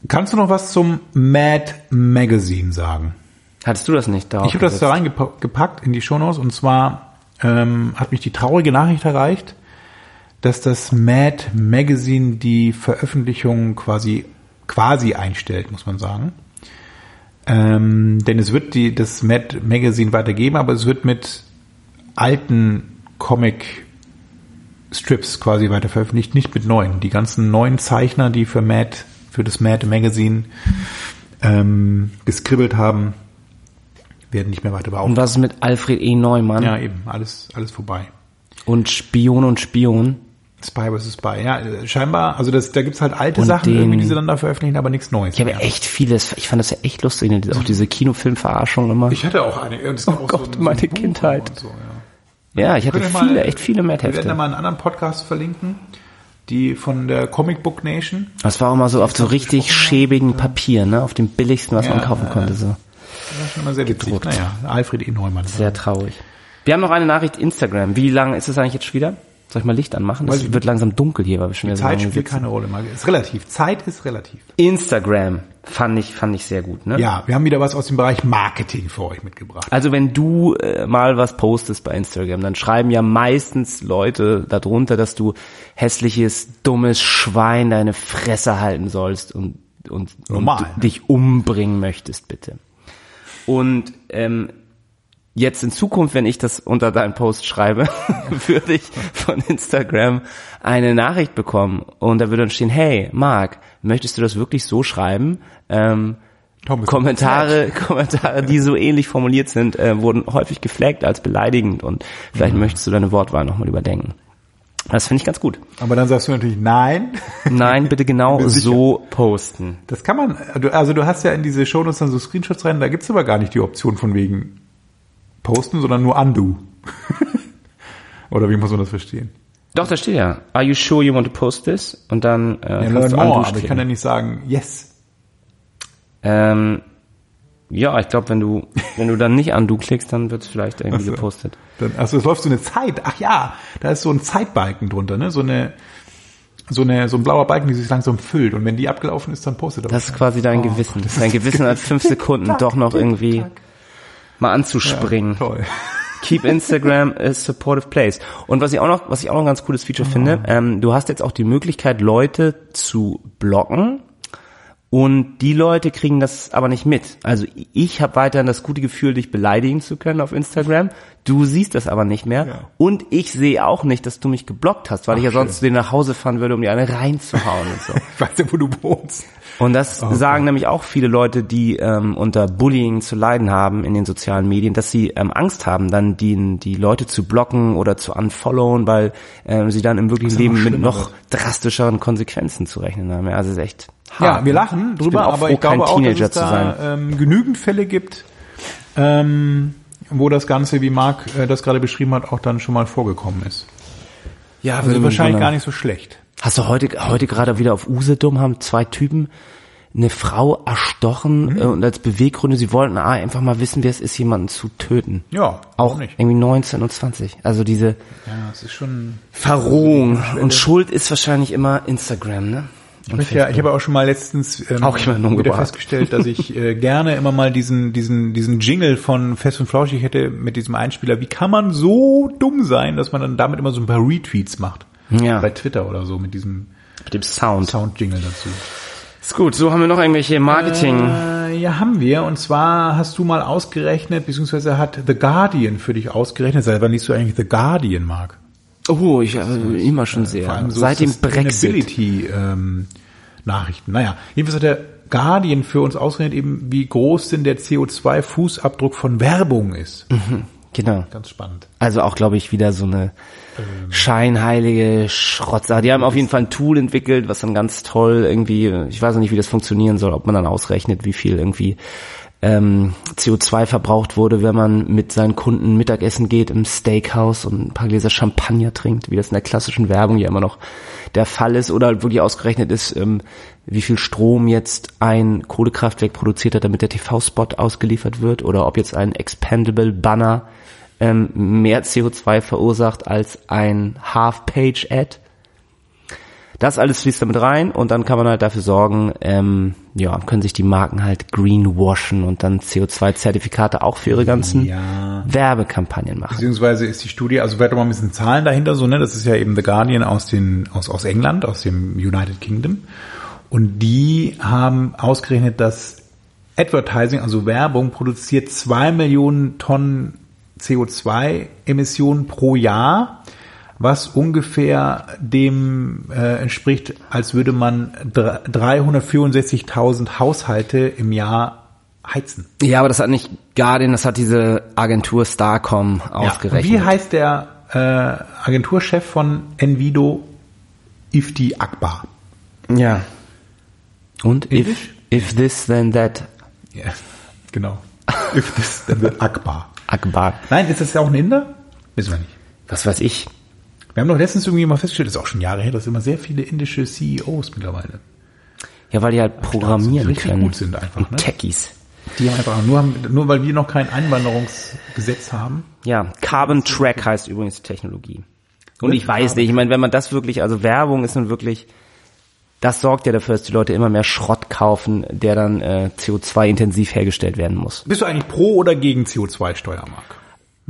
Kannst du noch was zum Mad Magazine sagen? Hattest du das nicht da? Ich habe das da reingepackt in die Shownotes und zwar ähm, hat mich die traurige Nachricht erreicht, dass das Mad Magazine die Veröffentlichung quasi quasi einstellt, muss man sagen. Ähm, denn es wird die, das Mad Magazine weitergeben, aber es wird mit alten Comic Strips quasi weiter veröffentlicht, nicht mit neuen. Die ganzen neuen Zeichner, die für Mad, für das Mad Magazine ähm, geskribbelt haben, werden nicht mehr weiter Und beauftragt. was ist mit Alfred E. Neumann Ja, eben, alles, alles vorbei. und Spion und Spion? Spy vs. Spy, ja, äh, scheinbar, also das, da gibt's halt alte Und Sachen den- irgendwie, die sie dann da veröffentlichen, aber nichts Neues. Ich habe mehr. echt vieles, ich fand das ja echt lustig, ne? auch diese Kinofilmverarschung immer. Ich hatte auch eine. und es gab Oh auch so Gott, so ein meine Buch Kindheit. und So, ja. ja, ich hatte ihr viele, mal- echt viele Wir werden da Mad-Hefte. mal einen anderen Podcast verlinken, die von der Comic Book Nation. Das war auch mal so auf so richtig schäbigen Papier, ne? Auf dem billigsten, was Ja, man kaufen ja, konnte, so. Das war schon immer sehr witzig. Gedruckt. Naja, Alfred E. Neumann. Sehr traurig. Wir haben noch eine Nachricht Instagram. Wie lange ist es eigentlich jetzt schon wieder? Soll ich mal Licht anmachen? Es wird langsam dunkel hier, weil wir schon wieder so Zeit lange spielt sitzen. keine Rolle. Mal. Ist relativ. Zeit ist relativ. Instagram fand ich, fand ich sehr gut, ne? Ja, wir haben wieder was aus dem Bereich Marketing für euch mitgebracht. Also wenn du äh, mal was postest bei Instagram, dann schreiben ja meistens Leute darunter, dass du hässliches, dummes Schwein deine Fresse halten sollst und, und, Normal, und ne? dich umbringen möchtest, bitte. Und ähm, jetzt in Zukunft, wenn ich das unter deinen Post schreibe, (laughs) würde ich von Instagram eine Nachricht bekommen und da würde dann stehen, hey, Marc, möchtest du das wirklich so schreiben? Ähm, Tom, ist Kommentare, Kommentare, die so ähnlich formuliert sind, äh, wurden häufig geflaggt als beleidigend und vielleicht möchtest du deine Wortwahl nochmal überdenken. Das finde ich ganz gut. Aber dann sagst du natürlich nein. Nein, (laughs) bitte genau so posten. Das kann man, also du hast ja in diese Shownotes dann so Screenshots rein, da gibt's aber gar nicht die Option von wegen posten, sondern nur undo. (laughs) Oder wie muss man das verstehen? Doch, da steht ja. Are you sure you want to post this? Und dann äh, Ja, kannst du more, undo aber ich kann ja nicht sagen yes. Ähm, ja, ich glaube, wenn du wenn du dann nicht undo klickst, dann wird es vielleicht irgendwie Ach so. gepostet. Dann, also es läuft so eine Zeit. Ach ja, da ist so ein Zeitbalken drunter, ne? So eine, so eine, so ein blauer Balken, die sich langsam füllt. Und wenn die abgelaufen ist, dann postet er. Das ist quasi dein Oh Gewissen. Gott, das dein ist Gewissen hat fünf (laughs) Sekunden Tick-Tack, doch noch irgendwie Tick-Tack. mal anzuspringen. Toll. Keep Instagram a supportive place. Und was ich auch noch, was ich auch noch ein ganz cooles Feature finde, ähm, du hast jetzt auch die Möglichkeit, Leute zu blocken. Und die Leute kriegen das aber nicht mit. Also ich habe weiterhin das gute Gefühl, dich beleidigen zu können auf Instagram. Du siehst das aber nicht mehr. Ja. Und ich sehe auch nicht, dass du mich geblockt hast, weil ich ja schön. sonst zu dir nach Hause fahren würde, um dir eine reinzuhauen und so. (laughs) Ich weiß ja, wo du wohnst. Und das sagen nämlich auch viele Leute, die ähm, unter Bullying zu leiden haben in den sozialen Medien, dass sie ähm, Angst haben, dann die, die Leute zu blocken oder zu unfollowen, weil ähm, sie dann im wirklichen Leben mit noch drastischeren Konsequenzen zu rechnen haben. Ja, also es ist echt Ja, wir lachen Ich drüber, auch aber froh, ich glaube auch, Teenager dass es da ähm, genügend Fälle gibt, ähm, wo das Ganze, wie Marc äh, das gerade beschrieben hat, auch dann schon mal vorgekommen ist. Ja, Also wahrscheinlich gar nicht so schlecht. Hast du heute, heute gerade wieder auf Usedom haben zwei Typen eine Frau erstochen Mhm. äh, und als Beweggründe, sie wollten ah, einfach mal wissen, wie es ist, jemanden zu töten. Ja, Auch nicht. irgendwie 19 und 20. Also diese Ja, es ist schon. Verrohung. Und Schuld ist wahrscheinlich immer Instagram, ne? Ich, möchte ja, ich habe auch schon mal letztens ähm, Auch jemanden wieder umgebracht. festgestellt, dass ich (laughs) äh, gerne immer mal diesen, diesen, diesen Jingle von Fest und Flauschig hätte mit diesem Einspieler. Wie kann man so dumm sein, dass man dann damit immer so ein paar Retweets macht? Ja. Bei Twitter oder so mit diesem Mit dem Sound. Sound-Jingle dazu. Ist gut, so haben wir noch irgendwelche Marketing. Äh, ja, haben wir. Und zwar hast du mal ausgerechnet, beziehungsweise hat The Guardian für dich ausgerechnet. Seit wann liest du eigentlich The Guardian, Marc? Oh, ich äh, immer schon sehr. Vor allem so Seit dem Brexit. Ähm, Nachrichten. Naja, jedenfalls hat der Guardian für uns ausgerechnet eben, wie groß denn der CO2-Fußabdruck von Werbung ist. Genau. Ganz spannend. Also auch, glaube ich, wieder so eine Ähm. scheinheilige Schrottsache. Die haben auf jeden Fall ein Tool entwickelt, was dann ganz toll irgendwie, ich weiß noch nicht, wie das funktionieren soll, ob man dann ausrechnet, wie viel irgendwie ähm, CO2 verbraucht wurde, wenn man mit seinen Kunden Mittagessen geht im Steakhouse und ein paar Gläser Champagner trinkt, wie das in der klassischen Werbung ja immer noch der Fall ist, oder halt wirklich ausgerechnet ist, ähm, wie viel Strom jetzt ein Kohlekraftwerk produziert hat, damit der TV-Spot ausgeliefert wird, oder ob jetzt ein Expandable Banner ähm, mehr CO2 verursacht als ein Half-Page-Ad. Das alles fließt damit rein und dann kann man halt dafür sorgen, ähm, ja, können sich die Marken halt greenwashen und dann CO2-Zertifikate auch für ihre ganzen Ja. Werbekampagnen machen. Beziehungsweise ist die Studie, also vielleicht noch mal ein bisschen Zahlen dahinter, so, ne? Das ist ja eben The Guardian aus den, aus, aus England, aus dem United Kingdom. Und die haben ausgerechnet, dass Advertising, also Werbung, produziert zwei Millionen Tonnen CO2-Emissionen pro Jahr, was ungefähr dem äh, entspricht, als würde man dr- 364.000 Haushalte im Jahr heizen. Ja, aber das hat nicht Guardian, das hat diese Agentur Starcom Ja. Ausgerechnet. wie heißt der äh, Agenturchef von Envido? Ifti Akbar. Ja. Und if, if this then that Ja, genau. If this, then the Akbar. Akbar. Nein, ist das ja auch ein Inder? Wissen wir nicht. Was weiß ich. Wir haben doch letztens irgendwie mal festgestellt, das ist auch schon Jahre her, dass immer sehr viele indische CEOs mittlerweile. Ja, weil die halt programmieren richtig können. gut sind einfach, ne? Techies. Die haben einfach nur, haben, nur weil wir noch kein Einwanderungsgesetz haben. Ja, Carbon Track heißt übrigens die Technologie. Und ich weiß nicht, ich meine, wenn man das wirklich, also Werbung ist nun wirklich, das sorgt ja dafür, dass die Leute immer mehr Schrott kaufen, der dann äh, CO2-intensiv hergestellt werden muss. Bist du eigentlich pro oder gegen CO2-Steuer, Marc?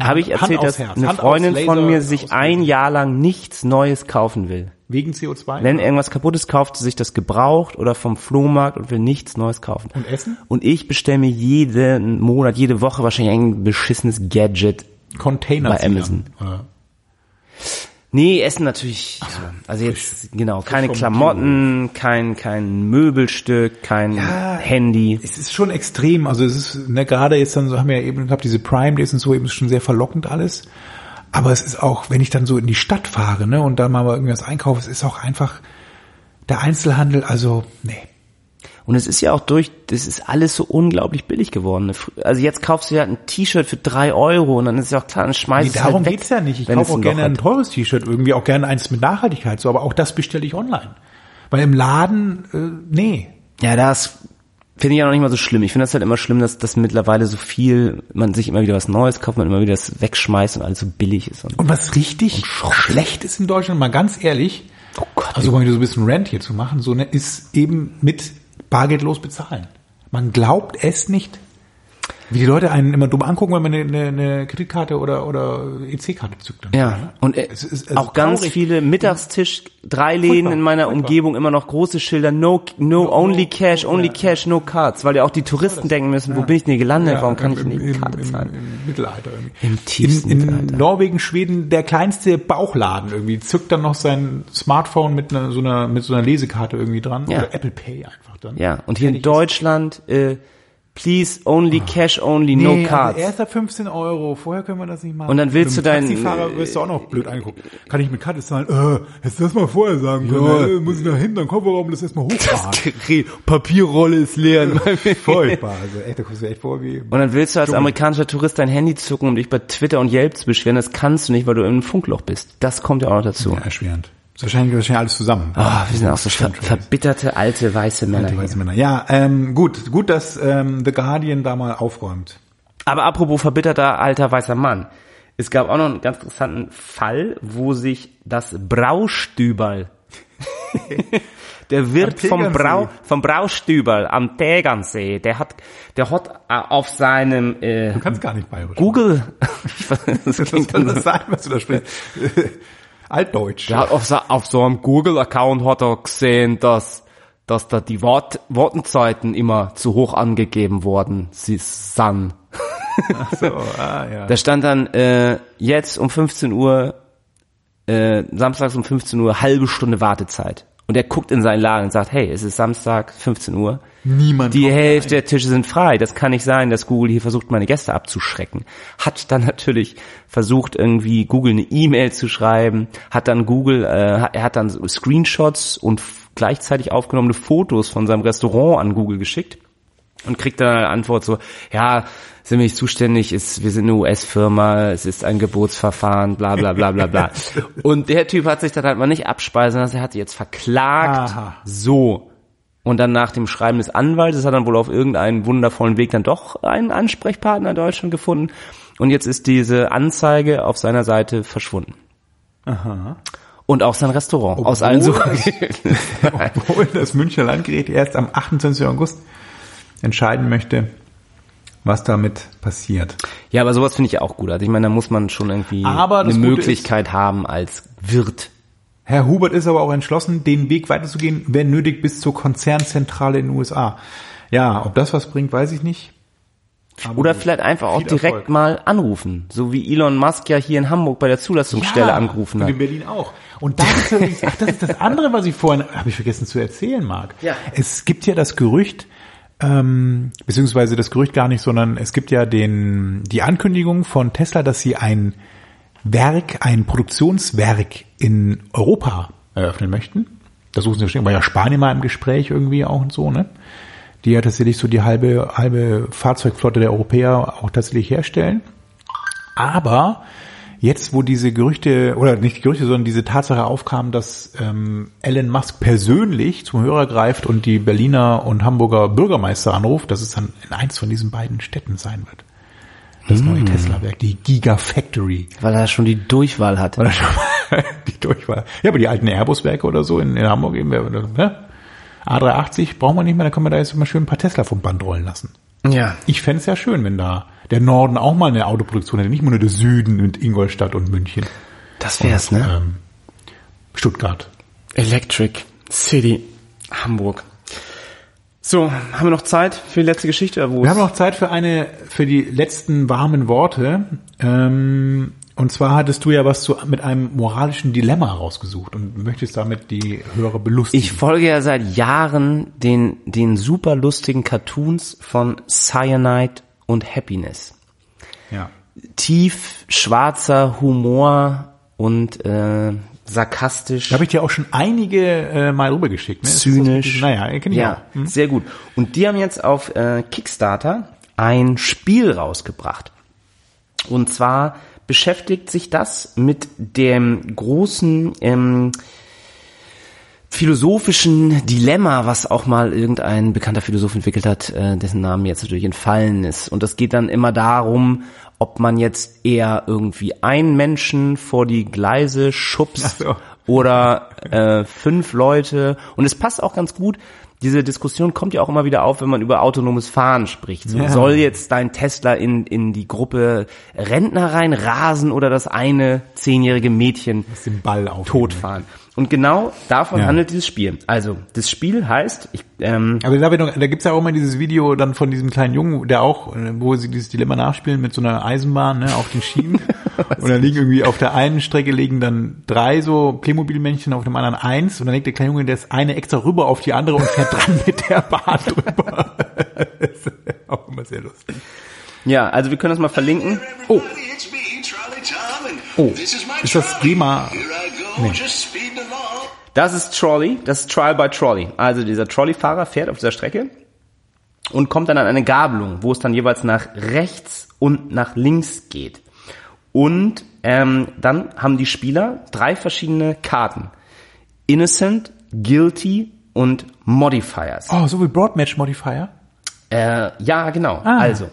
Habe ich erzählt, dass Herz, eine Hand Freundin von mir sich ein Jahr lang nichts Neues kaufen will. Wegen CO2? Wenn irgendwas kaputt ist, kauft sie sich das gebraucht oder vom Flohmarkt und will nichts Neues kaufen. Und Essen? Und ich bestelle mir jeden Monat, jede Woche wahrscheinlich ein beschissenes Gadget. Container Bei Amazon. Oder? Nee, Essen natürlich. also jetzt, genau, keine Klamotten, kein, kein Möbelstück, kein Ja. Handy. Es ist schon extrem. Also es ist, ne, gerade jetzt dann so haben wir ja eben gehabt, diese Prime Days und so eben ist schon sehr verlockend alles. Aber es ist auch, wenn ich dann so in die Stadt fahre, ne, und da mal irgendwas einkaufe, es ist auch einfach der Einzelhandel, also, nee. Und es ist ja auch durch, das ist alles so unglaublich billig geworden. Also jetzt kaufst du ja ein T-Shirt für drei Euro und dann ist ja auch klar, dann schmeißt Nee, es darum halt weg. geht's ja nicht. Ich kaufe es auch gerne ein teures T-Shirt, irgendwie auch gerne eins mit Nachhaltigkeit, so, aber auch das bestelle ich online. Weil im Laden, äh, nee. Ja, das finde ich ja noch nicht mal so schlimm. Ich finde das halt immer schlimm, dass das mittlerweile so viel, man sich immer wieder was Neues kauft, man immer wieder das wegschmeißt und alles so billig ist. Und Und was richtig schlecht ist in Deutschland, mal ganz ehrlich, oh Gott, also um so ein bisschen Rant hier zu machen, so ne, ist eben mit bargeldlos bezahlen. Man glaubt es nicht. Wie die Leute einen immer dumm angucken, wenn man eine, eine, eine Kreditkarte oder, oder EC-Karte zückt. Ja, ne? und äh, Es ist also auch ganz traurig. viele Mittagstisch, drei Läden in meiner furchtbar. Umgebung immer noch große Schilder, no, no, only cash, only cash, no cards, weil ja auch die Touristen denken müssen, wo bin ich denn gelandet, warum kann ich im, nicht im, Karte im, zahlen? Im Mittelalter irgendwie. Im tiefsten in, in Mittelalter. Norwegen, Schweden der kleinste Bauchladen irgendwie zückt dann noch sein Smartphone mit einer so einer mit so einer Lesekarte irgendwie dran Ja. oder Apple Pay einfach dann. Ja, und hier in. Deutschland, äh, please only cash only, no Nee, cards. Also erst ab 15 Euro. Vorher können wir das nicht machen. Und dann willst Mit du dem dein- Taxifahrer wirst du auch noch blöd angeguckt. Kann ich mit Karte zahlen? Äh, hättest du das mal vorher sagen können. Äh, muss ich da hin, dann Kofferraum das erstmal hochfahren. Papierrolle ist leer. (laughs) Furchtbar. Also echt, da kommst du echt vor wie... Und dann willst du als amerikanischer Tourist dein Handy zucken, um dich bei Twitter und Yelp zu beschweren. Das kannst du nicht, weil du im Funkloch bist. Das kommt ja auch noch dazu. Ja, erschwerend. Das ist wahrscheinlich, wahrscheinlich alles zusammen. Ah, wir sind auch so ver verbitterte alte weiße Männer. Hier. weißen Männer. Ja, ähm, gut, gut, dass ähm, The Guardian da mal aufräumt. Aber apropos verbitterter alter weißer Mann. Es gab auch noch einen ganz interessanten Fall, wo sich das Braustüberl, (laughs) der Wirt vom. Brau, vom Braustüberl am Tegernsee, der hat, der hat äh, auf seinem äh, Du kannst gar nicht bayerisch. Google, (laughs) das dann so, das sein, was du da sprichst? Altdeutsch. der hat auf, so- auf so einem Google-Account hat er gesehen, dass dass da die Wort, Wortenzeiten immer zu hoch angegeben worden sie sind. So, (laughs) ah, ja. Da stand dann äh, jetzt um 15 Uhr, äh, samstags um 15 Uhr, halbe Stunde Wartezeit. Und er guckt in seinen Laden und sagt, hey, es ist Samstag, 15 Uhr. Niemand Die Hälfte der Tische sind frei. Das kann nicht sein, dass Google hier versucht, meine Gäste abzuschrecken. Hat dann natürlich versucht, irgendwie Google eine E-Mail zu schreiben. Hat dann Google, äh, er hat dann Screenshots und gleichzeitig aufgenommene Fotos von seinem Restaurant an Google geschickt und kriegt dann eine Antwort so, ja, sind wir nicht zuständig, ist, wir sind eine US-Firma, es ist ein Geburtsverfahren, bla bla bla bla bla. (laughs) und der Typ hat sich dann halt mal nicht abspeisen lassen, er hat sie jetzt verklagt. Aha. So. Und dann nach dem Schreiben des Anwaltes hat er dann wohl auf irgendeinen wundervollen Weg dann doch einen Ansprechpartner in Deutschland gefunden. Und jetzt ist diese Anzeige auf seiner Seite verschwunden. Aha. Und auch sein Restaurant. aus allen Obwohl Suchen. (laughs) Obwohl das Münchner Landgericht erst am 28. August entscheiden möchte, was damit passiert. Ja, aber sowas finde ich auch gut. Also ich meine, da muss man schon irgendwie eine das Gute Möglichkeit haben als Wirt. Herr Hubert ist aber auch entschlossen, den Weg weiterzugehen, wenn nötig, bis zur Konzernzentrale in den USA. Ja, ob das was bringt, weiß ich nicht. Aber Oder vielleicht einfach auch direkt Erfolg. mal anrufen. So wie Elon Musk ja hier in Hamburg bei der Zulassungsstelle Ja, angerufen und hat. in Berlin auch. Und da ist übrigens, ach, das ist das andere, was ich vorhin, habe ich vergessen zu erzählen, Marc. Ja. Es gibt ja das Gerücht, ähm, beziehungsweise das Gerücht gar nicht, sondern es gibt ja den, die Ankündigung von Tesla, dass sie ein Werk, ein Produktionswerk in Europa eröffnen möchten. Das suchen sie war ja Spanien mal im Gespräch irgendwie auch und so, ne? Die ja tatsächlich so die halbe, halbe Fahrzeugflotte der Europäer auch tatsächlich herstellen. Aber jetzt, wo diese Gerüchte, oder nicht die Gerüchte, sondern diese Tatsache aufkam, dass ähm, Elon Musk persönlich zum Hörer greift und die Berliner und Hamburger Bürgermeister anruft, dass es dann in eins von diesen beiden Städten sein wird. Das neue Tesla-Werk, die Gigafactory. Weil er schon die Durchwahl hat. Oder schon mal (laughs) die Durchwahl. Ja, aber die alten Airbus-Werke oder so in, in Hamburg eben, ne? A380 brauchen wir nicht mehr, da können wir da jetzt mal schön ein paar Tesla vom Band rollen lassen. Ja. Ich fänd's es ja schön, wenn da der Norden auch mal eine Autoproduktion hätte, nicht nur der Süden mit Ingolstadt und München. Das wär's, ne? Ähm, Stuttgart. Electric City Hamburg. So, haben wir noch Zeit für die letzte Geschichte? oder Wir haben noch Zeit für eine, für die letzten warmen Worte. Ähm, und zwar hattest du ja was zu, mit einem moralischen Dilemma rausgesucht und möchtest damit die Hörer belustigen. Ich folge ja seit Jahren den, den super lustigen Cartoons von Cyanide und Happiness. ja. Tief schwarzer Humor und äh, sarkastisch, Da habe ich dir auch schon einige äh, mal rübergeschickt. Ne? Zynisch. richtig? Naja, kenn ich ja, auch. Hm? sehr gut. Und die haben jetzt auf äh, Kickstarter ein Spiel rausgebracht. Und zwar beschäftigt sich das mit dem großen ähm, philosophischen Dilemma, was auch mal irgendein bekannter Philosoph entwickelt hat, äh, dessen Namen jetzt natürlich entfallen ist. Und das geht dann immer darum, ob man jetzt eher irgendwie einen Menschen vor die Gleise schubst so. oder äh, fünf Leute. Und es passt auch ganz gut. Diese Diskussion kommt ja auch immer wieder auf, wenn man über autonomes Fahren spricht. So, Ja. Soll jetzt dein Tesla in, in die Gruppe Rentner reinrasen oder das eine zehnjährige Mädchen Den Ball auf. totfahren? Und genau davon Ja. handelt dieses Spiel. Also, das Spiel heißt, ich, ähm, Aber da, noch, da gibt's ja auch immer dieses Video dann von diesem kleinen Jungen, der auch, äh, wo sie dieses Dilemma nachspielen mit so einer Eisenbahn ne, auf den Schienen. (laughs) und dann liegen irgendwie auf der einen Strecke liegen dann drei so Playmobil-Männchen, auf dem anderen eins. Und dann legt der kleine Junge das eine extra rüber auf die andere und fährt dran mit der Bahn (laughs) drüber. Das ist auch war sehr lustig. Ja, also wir können das mal verlinken. Oh. Oh, ist das. GEMA? Nee. Das ist Trolley, das ist Trial by Trolley. Also dieser Trolleyfahrer fährt auf dieser Strecke und kommt dann an eine Gabelung, wo es dann jeweils nach rechts und nach links geht. Und ähm, dann haben die Spieler drei verschiedene Karten. Innocent, Guilty und Modifiers. Oh, so wie Broadmatch Modifier? Äh, ja, genau. Ah. Also.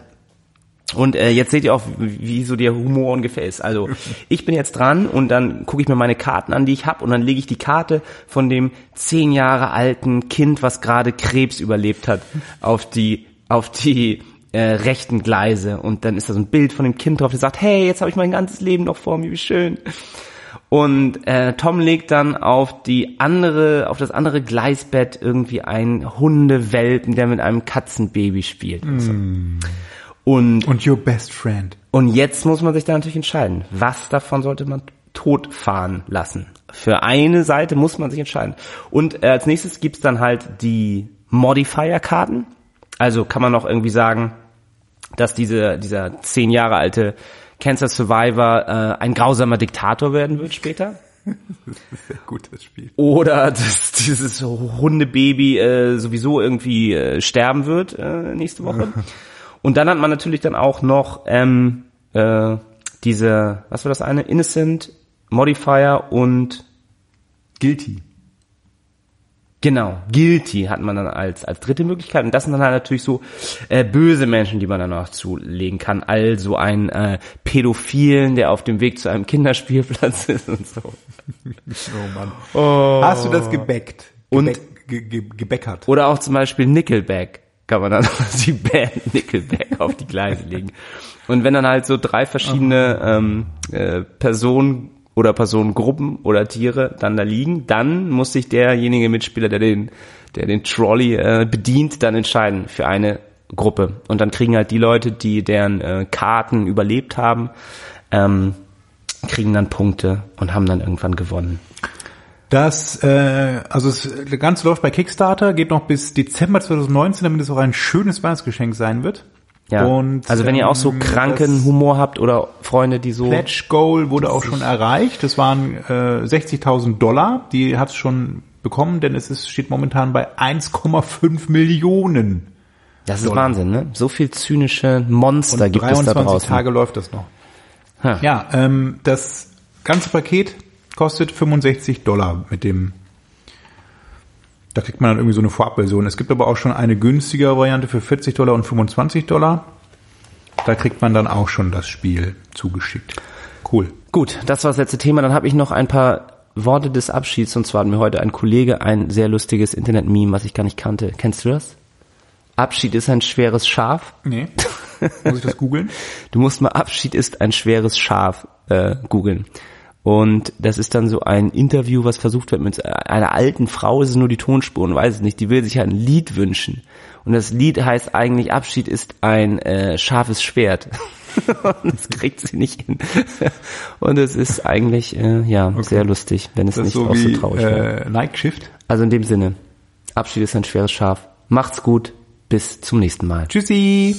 Und äh, jetzt seht ihr auch, wie, so der Humor ungefähr ist. Also (laughs) ich bin jetzt dran und dann gucke ich mir meine Karten an, die ich habe, und dann lege ich die Karte von dem zehn Jahre alten Kind, was gerade Krebs überlebt hat, auf die auf die äh, rechten Gleise. Und dann ist da so ein Bild von dem Kind drauf, der sagt, hey, jetzt habe ich mein ganzes Leben noch vor mir, wie schön. Und äh, Tom legt dann auf die andere, auf das andere Gleisbett irgendwie einen Hundewelpen, der mit einem Katzenbaby spielt. und so. Und, Und your best friend. und jetzt muss man sich da natürlich entscheiden, was davon sollte man totfahren lassen. Für eine Seite muss man sich entscheiden. Und äh, als nächstes gibt's dann halt die Modifier-Karten. Also kann man noch irgendwie sagen, dass diese, dieser zehn Jahre alte Cancer Survivor äh, ein grausamer Diktator werden wird später. (laughs) Sehr gut, das Spiel. Oder (laughs) dass dieses Hundebaby äh, sowieso irgendwie äh, sterben wird äh, nächste Woche. (laughs) Und dann hat man natürlich dann auch noch ähm, äh, diese, was war das eine? Innocent, Modifier und Guilty. genau, Guilty hat man dann als, als dritte Möglichkeit. Und das sind dann halt natürlich so äh, böse Menschen, die man dann noch zulegen kann. Also ein äh, Pädophilen, der auf dem Weg zu einem Kinderspielplatz (laughs) ist und so. Oh Mann. Hast du das gebäckt? Und- Gebäck, ge, ge, gebäckert? Oder auch zum Beispiel Nickelback kann man dann (laughs) die Band Nickelback auf die Gleise legen. Und wenn dann halt so drei verschiedene ähm, äh, Personen oder Personengruppen oder Tiere dann da liegen, dann muss sich derjenige Mitspieler, der den, der den Trolley äh, bedient, dann entscheiden für eine Gruppe. Und dann kriegen halt die Leute, die deren äh, Karten überlebt haben, ähm, kriegen dann Punkte und haben dann irgendwann gewonnen. Das, äh, also das Ganze läuft bei Kickstarter, geht noch bis Dezember 2019, damit es auch ein schönes Weihnachtsgeschenk sein wird. Ja. Und, also wenn ihr auch so ähm, kranken Humor habt oder Freunde, die so Pledge Goal wurde auch schon erreicht. Das waren äh, 60.000 Dollar. Die hat es schon bekommen, denn es ist, steht momentan bei 1,5 Millionen. Das ist Dollar. Wahnsinn, ne? So viel zynische Monster Und gibt es da 23 draußen. Tage läuft das noch. Ha. Ja, ähm, das ganze Paket kostet 65 Dollar mit dem. Da kriegt man dann irgendwie so eine Vorabversion. Es gibt aber auch schon eine günstigere Variante für 40 Dollar und 25 Dollar. Da kriegt man dann auch schon das Spiel zugeschickt. Cool. Gut, das war das letzte Thema. Dann habe ich noch ein paar Worte des Abschieds. Und zwar hat mir heute ein Kollege ein sehr lustiges Internet-Meme, was ich gar nicht kannte. Kennst du das? Abschied ist ein schweres Schaf. Nee. (laughs) Muss ich das googeln? Du musst mal Abschied ist ein schweres Schaf äh, googeln. Und das ist dann so ein Interview, was versucht wird mit einer alten Frau, es ist nur die Tonspur und weiß es nicht, die will sich halt ein Lied wünschen. Und das Lied heißt eigentlich Abschied ist ein äh, scharfes Schwert. und (laughs) das kriegt sie nicht hin. und es ist eigentlich äh, ja sehr lustig, wenn es Das nicht so auch so wie traurig wäre. äh, Nike Shift. Also in dem Sinne, Abschied ist ein schweres Schaf. Macht's gut, bis zum nächsten Mal. Tschüssi.